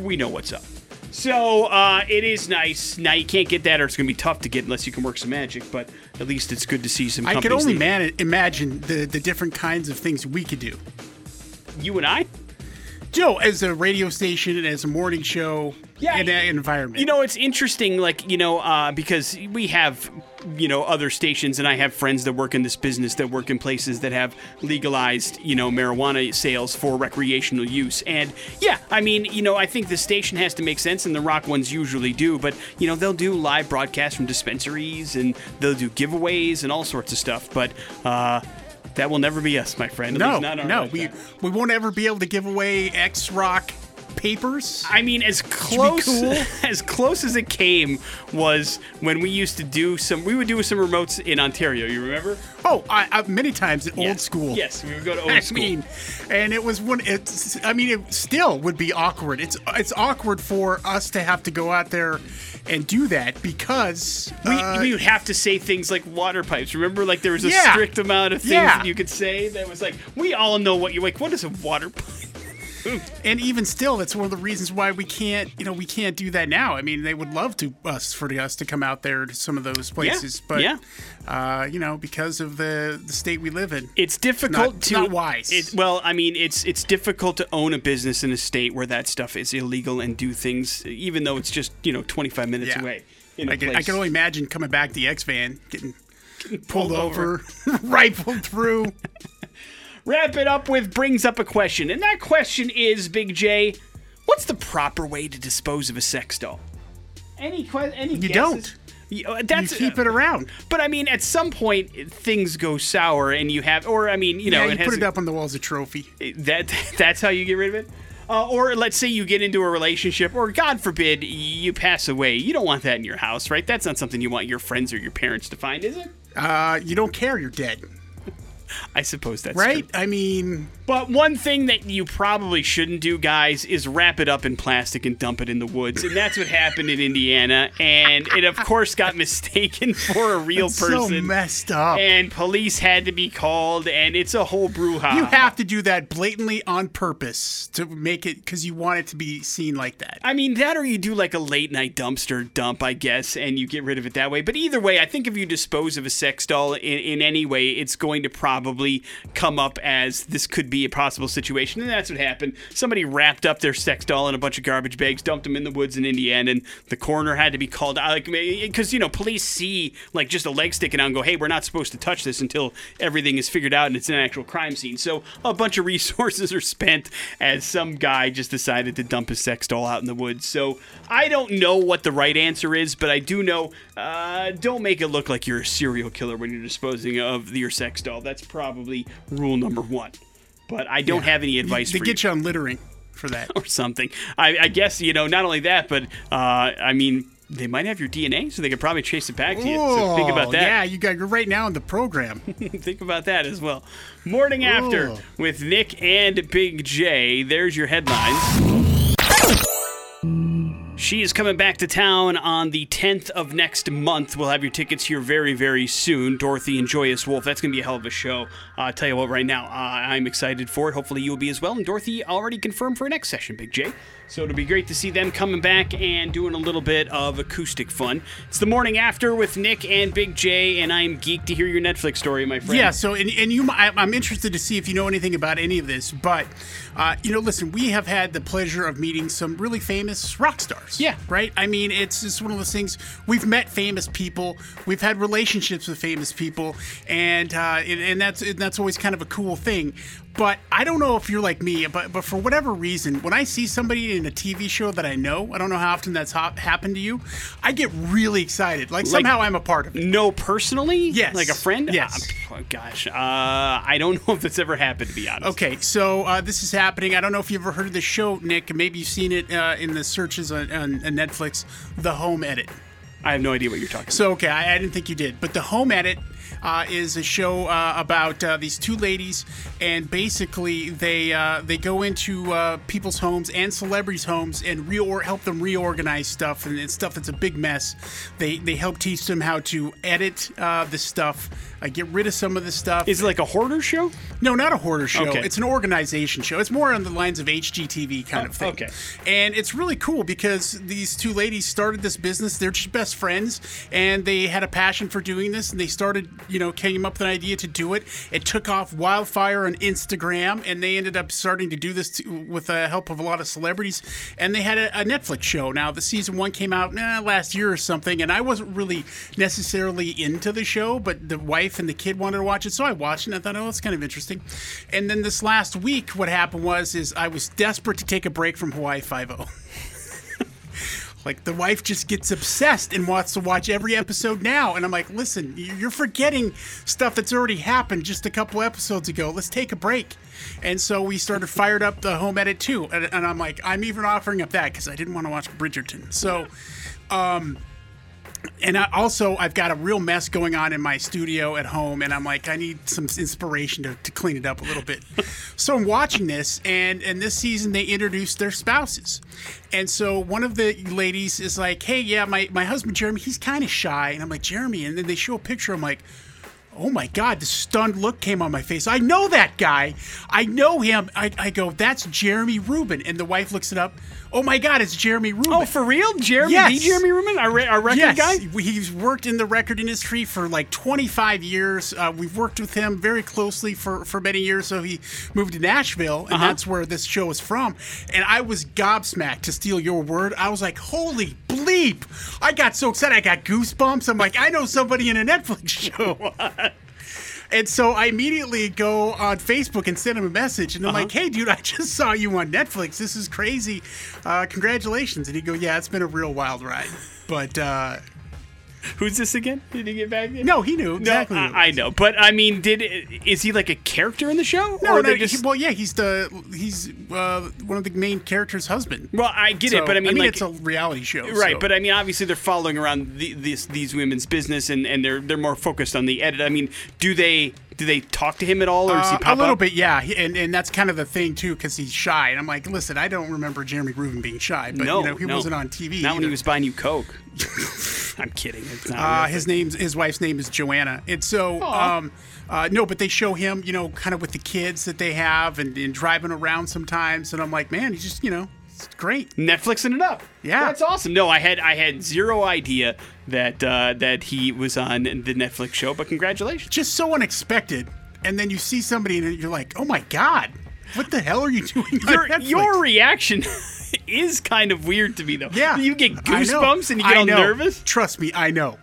We know what's up. So uh, it is nice. Now, you can't get that, or it's going to be tough to get unless you can work some magic, but at least it's good to see some I could only man- imagine the, the different kinds of things we could do. You and I? Joe, as a radio station and as a morning show Yeah, in an environment. You know, it's interesting, like, you know, uh, because we have, you know, other stations, and I have friends that work in this business that work in places that have legalized, you know, marijuana sales for recreational use. And yeah, I mean, you know, I think the station has to make sense, and the rock ones usually do, but, you know, they'll do live broadcasts from dispensaries, and they'll do giveaways and all sorts of stuff. But, uh, that will never be us, my friend. At no, least not our no, we we won't ever be able to give away X Rock papers. I mean, as close cool. as close as it came was when we used to do some. We would do some remotes in Ontario. You remember? Oh, I, I, many times in Yeah. old school. Yes, we would go to old I school. mean, and it was one. It's. I mean, it still would be awkward. It's. It's awkward for us to have to go out there and do that because We, uh, we would have to say things like water pipes. Remember, like there was a Yeah. strict amount of things Yeah. that you could say that was like, we all know what you like. What is a water pipe? And even still, that's one of the reasons why we can't. You know, we can't do that now. I mean, they would love to us for us to come out there to some of those places, but yeah. Uh, you know, because of the the state we live in, It's difficult not- to not wise. It, well, I mean, it's it's difficult to own a business in a state where that stuff is illegal and do things, even though it's just you know 25 minutes Yeah. away. I can, I can only imagine coming back to the X van, getting pulled over, rifled through. Wrap it up with brings up a question, and that question is Big J. What's the proper way to dispose of a sex doll? Any que- any You guesses? don't. You, uh, that's you keep it around. But I mean, at some point things go sour, and you have, or I mean, you know, yeah, you it has put it up on the wall as a trophy. that that's how you get rid of it. Uh, or let's say you get into a relationship, or God forbid, you pass away. You don't want that in your house, right? That's not something you want your friends or your parents to find, is it? Uh, you don't care you're dead, I suppose that's right? true. I mean, But one thing that you probably shouldn't do, guys, is wrap it up in plastic and dump it in the woods. And that's what happened in Indiana. And it, of course, got mistaken for a real it's person. so messed up. and police had to be called, and it's a whole brouhaha. you have to do that blatantly on purpose to make it because you want it to be seen like that. I mean, that or you do like a late night dumpster dump, I guess, and you get rid of it that way. But either way, I think if you dispose of a sex doll in, in any way, it's going to probably come up as this could be a possible situation. And that's what happened. Somebody wrapped up their sex doll in a bunch of garbage bags, dumped them in the woods in Indiana, and the coroner had to be called out. Like, because, you know, police see like just a leg sticking out and go, hey, we're not supposed to touch this until everything is figured out and it's an actual crime scene. So a bunch of resources are spent as some guy just decided to dump his sex doll out in the woods. So I don't know what the right answer is, but I do know uh, don't make it look like you're a serial killer when you're disposing of your sex doll. That's probably rule number one. But I don't have any advice They for get you on littering for that. or something. I, I guess you know not only that, but uh, I mean they might have your DNA, so they could probably chase it back to you. So think about Oh, that. Yeah, you got. You're right now in the program. think about that as well. Morning after with Nick and Big J. There's your headlines. She is coming back to town on the 10th of next month. We'll have your tickets here very, very soon. Dorothy and Joyous Wolf. That's going to be a hell of a show. Uh, I tell you what, right now, uh, I'm excited for it. Hopefully, you'll be as well. And Dorothy already confirmed for a next session, Big J. So it'll be great to see them coming back and doing a little bit of acoustic fun. It's the morning after with Nick and Big J, and I'm geeked to hear your Netflix story, my friend. Yeah. So, and, and you, I, I'm interested to see if you know anything about any of this. But, uh, you know, listen, we have had the pleasure of meeting some really famous rock stars. Yeah. Right. I mean, it's just one of those things. We've met famous people. We've had relationships with famous people, and uh, and, and that's and that's always kind of a cool thing. But I don't know if you're like me, but but for whatever reason, when I see somebody in a TV show that I know, I don't know how often that's hap happened to you, I get really excited. Like somehow I'm a part of it. No, personally? Yes. Like a friend? Yes. Uh, oh, gosh. Uh, I don't know if that's ever happened, to be honest. Okay, so uh, this is happening. I don't know if you've ever heard of the show, Nick. Maybe you've seen it uh, in the searches on, on, on Netflix, The Home Edit. I have no idea what you're talking So, okay, I, I didn't think you did. But The Home Edit uh, is a show uh, about uh, these two ladies, and basically they uh, they go into uh, people's homes and celebrities' homes and reor- help them reorganize stuff and it's stuff that's a big mess. They they help teach them how to edit uh, the stuff, get rid of some of the stuff. Is it like a hoarder show? No, not a hoarder show. Okay. It's an organization show. It's more on the lines of HGTV kind of thing. okay. And it's really cool because these two ladies started this business. They're just best friends, and they had a passion for doing this, and they started, you know, came up with an idea to do it. It took off wildfire on Instagram, and they ended up starting to do this to, with the help of a lot of celebrities. And they had a, a Netflix show. Now, the season one came out eh, last year or something, and I wasn't really necessarily into the show, but the wife and the kid wanted to watch it, so I watched it. and I thought, oh, that's kind of interesting. And then this last week, what happened was, is I was desperate to take a break from Hawaii Five O. Like the wife just gets obsessed and wants to watch every episode now. And I'm like, listen, you're forgetting stuff that's already happened just a couple episodes ago. Let's take a break. And so we started fired up the home edit too. And, and I'm like, I'm even offering up that because I didn't want to watch Bridgerton. So, um, and I also I've got a real mess going on in my studio at home, and I'm like, I need some inspiration to, to clean it up a little bit. so I'm watching this, and and this season they introduced their spouses, and so one of the ladies is like, Hey, yeah, my my husband Jeremy, he's kind of shy, and I'm like Jeremy, and then they show a picture. I'm like. Oh my God, the stunned look came on my face. I know that guy. I know him. I, I go, that's Jeremy Rubin. And the wife looks it up. Oh my God, it's Jeremy Rubin. Oh, for real? Jeremy, Yes. the Jeremy Rubin, our, our record yes. guy? He's worked in the record industry for like 25 years. Uh, we've worked with him very closely for, for many years. So he moved to Nashville, and Uh-huh. that's where this show is from. And I was gobsmacked, to steal your word. I was like, holy bleep. I got so excited. I got goosebumps. I'm like, I know somebody in a Netflix show. And so I immediately go on Facebook and send him a message, and I'm Uh-huh. like, "Hey, dude, I just saw you on Netflix. This is crazy. Uh, congratulations!" And he go, "Yeah, it's been a real wild ride." But uh, Who's this again? Did he get back? in? no, he knew exactly. it I, I know, but I mean, did is he like a character in the show? No, or no, just? he- well, yeah, he's the he's uh, one of the main characters' husband. well, I get So, it, but I mean, like, it's a reality show, right? so- But I mean, obviously, they're following around the, these these women's business, and, and they're they're more focused on the edit. I mean, do they do they talk to him at all, or does he Uh, pop a little up? bit, yeah, He- and and that's kind of the thing too, because he's shy. And I'm like, listen, I don't remember Jeremy Rubin being shy, but no, you know, he no. wasn't on TV. Not when he was buying you Coke. I'm kidding. It's not. Uh, his name's his wife's name is Joanna, and so um, uh, no, but they show him, you know, kind of with the kids that they have, and, and driving around sometimes, and I'm like, man, he's just, you know, it's great. Netflixing it up. Yeah. that's awesome. No, I had I had zero idea that uh, that he was on the Netflix show, but congratulations. Just so unexpected, and then you see somebody, and you're like, oh my god, what the hell are you doing? Your your reaction is kind of weird to me though. yeah, you get goosebumps and you get I all know. nervous. Trust me, I know.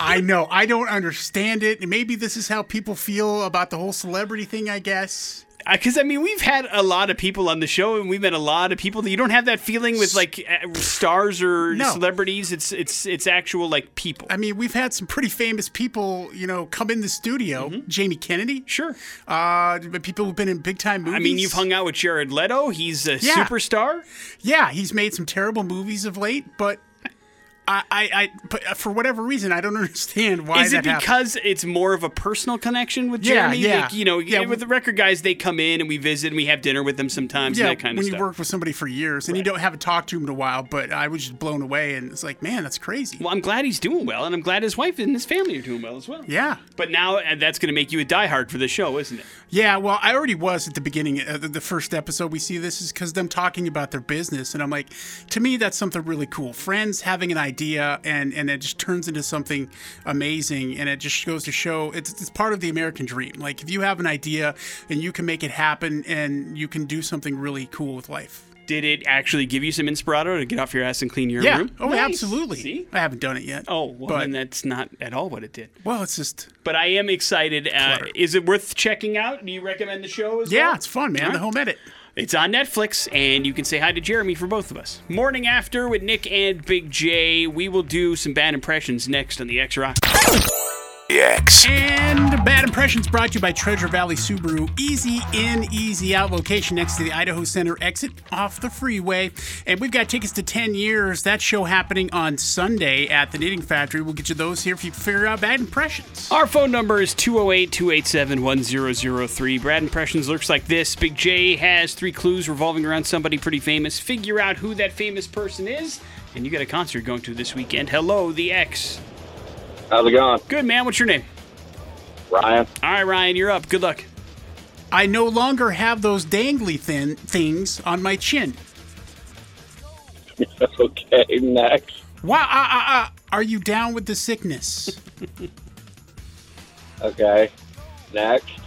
I know. I don't understand it. And maybe this is how people feel about the whole celebrity thing, I guess. Because I mean, we've had a lot of people on the show, and we've met a lot of people that you don't have that feeling with like uh, stars or No. celebrities. It's it's it's actual like people. I mean, we've had some pretty famous people, you know, come in the studio. Jamie Kennedy. Mm-hmm. Sure. Uh, people who've been in big time movies. I mean, you've hung out with Jared Leto. He's a Yeah. superstar. Yeah, he's made some terrible movies of late, but I, I, I but for whatever reason, I don't understand why Is it that happened. because it's more of a personal connection with Jeremy? yeah. Like, you know, Yeah, with the record guys, they come in and we visit and we have dinner with them sometimes Yeah, and that kind when of you work with somebody for years and you don't haven't talked to him in a while, but I was just blown away and it's like, man, that's crazy. well, I'm glad he's doing well, and I'm glad his wife and his family are doing well as well. Yeah. But now uh, that's going to make you a diehard for the show, isn't it? Yeah, well, I already was at the beginning. Uh, the, the first episode we see this is because them talking about their business, and I'm like, to me, that's something really cool. Friends having an idea, and and it just turns into something amazing, and it just goes to show it's it's part of the American dream. Like if you have an idea and you can make it happen, and you can do something really cool with life. Did it actually give you some inspirato to get off your ass and clean your Yeah. room? Oh, Nice. absolutely. See? I haven't done it yet. Oh, well, but then that's not at all what it did. well, it's just But I am excited. Uh, is it worth checking out? Do you recommend the show as yeah, well? it's fun, man. All The home edit. It's on Netflix, and you can say hi to Jeremy for both of us. Morning After with Nick and Big J. We will do some bad impressions next on the X Rock. X. And Bad Impressions brought to you by Treasure Valley Subaru. Easy in, easy out location next to the Idaho Center exit off the freeway. And we've got tickets to 10 years. That show happening on Sunday at the Knitting Factory. We'll get you those here if you figure out Bad Impressions. Our phone number is 208 287 1003. Brad Impressions looks like this. Big J has three clues revolving around somebody pretty famous. Figure out who that famous person is, and you got a concert going to this weekend. Hello, the X. How's it going? Good, man. What's your name? Ryan? All right, Ryan, you're up. Good luck. I no longer have those dangly thin things on my chin. okay, next. Wow, uh, uh, uh, are you down with the sickness? Okay, next.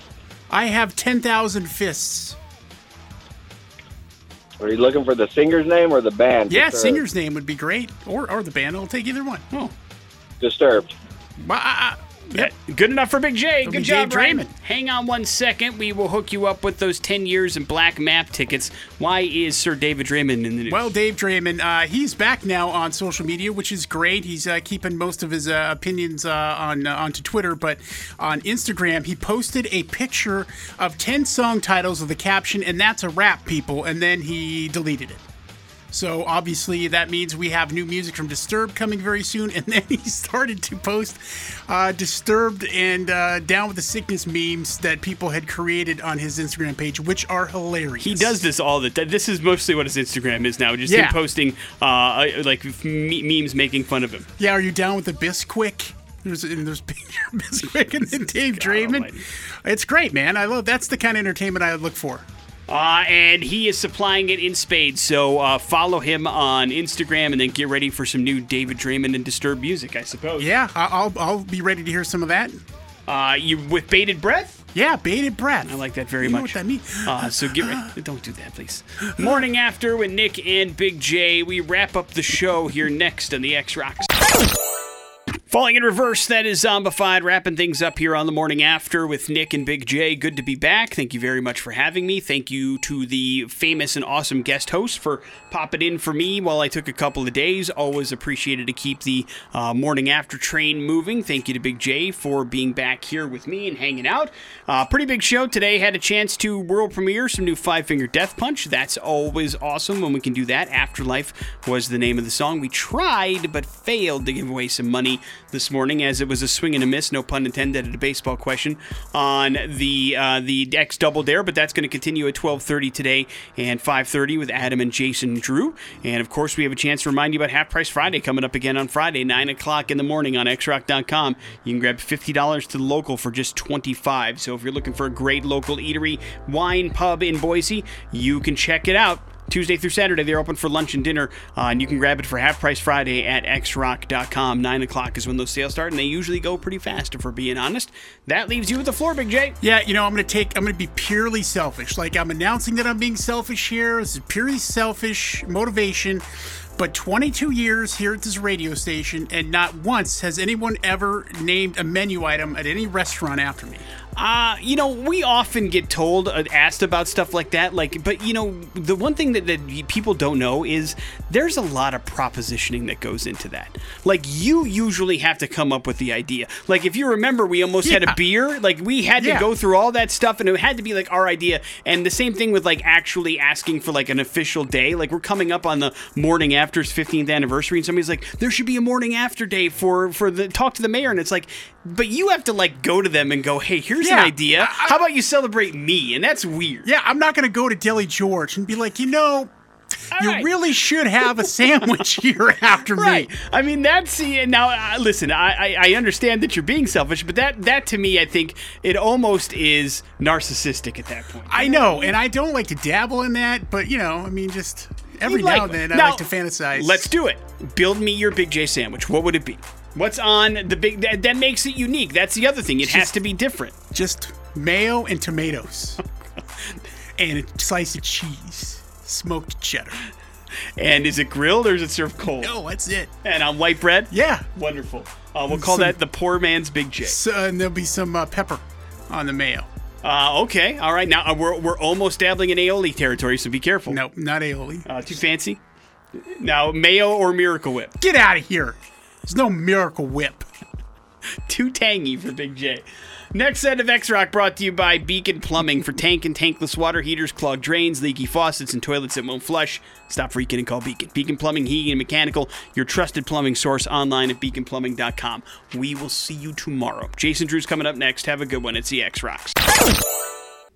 I have 10,000 fists. Are you looking for the singer's name or the band? Yeah, Disturbed. singer's name would be great. Or, or the band. I'll take either one. Oh, Disturbed. I- good enough for Big J. It'll Good job. Draiman. Hang on one second. We will hook you up with those 10 years and black map tickets. Why is Sir David Draiman in the news? Well, Dave Draiman, uh, he's back now on social media, which is great. He's uh, keeping most of his uh, opinions uh, on uh, onto Twitter, but on Instagram, he posted a picture of ten song titles with the caption, "And that's a wrap, people," and then he deleted it. So obviously that means we have new music from Disturbed coming very soon, and then he started to post uh, Disturbed and uh, Down with the Sickness memes that people had created on his Instagram page, which are hilarious. he does this all the time. This is mostly what his Instagram is now. Just Yeah. him posting uh, like me- memes making fun of him. Yeah, are you down with the Bisquick? There's and there's Bisquick and then Dave Draiman. almighty. It's great, man. I love that's the kind of entertainment I look for. Uh, and he is supplying it in spades. So uh, follow him on Instagram and then get ready for some new David Draiman and Disturbed music, I suppose. Yeah, I'll I'll be ready to hear some of that. Uh, you with bated breath? Yeah, bated breath. I like that very you know much. what that means? Uh, so get ready. Don't do that, please. Morning after with Nick and Big J. We wrap up the show here next on the X Rocks. Falling in reverse, that is Zombified, wrapping things up here on the morning after with Nick and Big J. Good to be back. Thank you very much for having me. Thank you to the famous and awesome guest host for popping in for me while I took a couple of days. Always appreciated to keep the uh, morning after train moving. Thank you to Big J for being back here with me and hanging out. Uh, pretty big show today. Had a chance to world premiere some new Five Finger Death Punch. That's always awesome when we can do that. Afterlife was the name of the song. We tried but failed to give away some money this morning as it was a swing and a miss, no pun intended, at a baseball question on the uh, the X Double Dare. But that's going to continue at 12:30 today and 5:30 with Adam and Jason Drew. And of course, we have a chance to remind you about Half Price Friday coming up again on Friday, 9 o'clock in the morning on xrock.com. You can grab $50 to the local for just 25. So if you're looking for a great local eatery, wine pub in Boise, you can check it out. Tuesday through Saturday, they're open for lunch and dinner, uh, and you can grab it for half price Friday at xrock.com. 9 o'clock is when those sales start, and they usually go pretty fast, if we're being honest. That leaves you with the floor, Big J. Yeah, you know, I'm gonna take. I'm gonna be purely selfish. Like I'm announcing that I'm being selfish here. This is purely selfish motivation. But 22 years here at this radio station, and not once has anyone ever named a menu item at any restaurant after me. Uh, you know, we often get told, uh, asked about stuff like that. Like, but you know, the one thing that, that people don't know is there's a lot of propositioning that goes into that. Like, you usually have to come up with the idea. Like, if you remember, we almost had a beer. Like, we had to go through all that stuff, and it had to be like our idea. And the same thing with like actually asking for like an official day. Like, we're coming up on the morning after's 15th anniversary, and somebody's like, there should be a morning after day for for the talk to the mayor, and it's like, but you have to like go to them and go, hey, here's Yeah. an idea. How about you celebrate me? And that's weird. Yeah, I'm not gonna go to Deli George and be like, you know, you right. really should have a sandwich here after Right. me. I mean, that's now. Uh, listen, I, I I understand that you're being selfish, but that that to me, I think it almost is narcissistic at that point. I know, and I don't like to dabble in that, but you know, I mean, just every You'd now like- and then I like to fantasize. Let's do it. Build me your Big J sandwich. What would it be? What's on the big? That, that makes it unique. That's the other thing. It has to be different. just mayo and tomatoes, and a slice of cheese, smoked cheddar. And is it grilled or is it served cold? No, that's it. And on white bread? Yeah. Wonderful. Uh, we'll call Some- that the poor man's Big J. So, and there'll be some uh, pepper on the mayo. Uh, okay. All right. Now uh, we're, we're almost dabbling in aioli territory, so be careful. Nope, not aioli. Uh, too fancy? Now, mayo or Miracle Whip? Get out of here. There's no Miracle Whip. Too tangy for Big J. Next set of X Rock brought to you by Beacon Plumbing for tank and tankless water heaters, clogged drains, leaky faucets, and toilets that won't flush. Stop freaking and call Beacon. Beacon Plumbing, Heating, and Mechanical, your trusted plumbing source online at beaconplumbing.com. We will see you tomorrow. Jason Drew's coming up next. Have a good one. It's the X Rocks.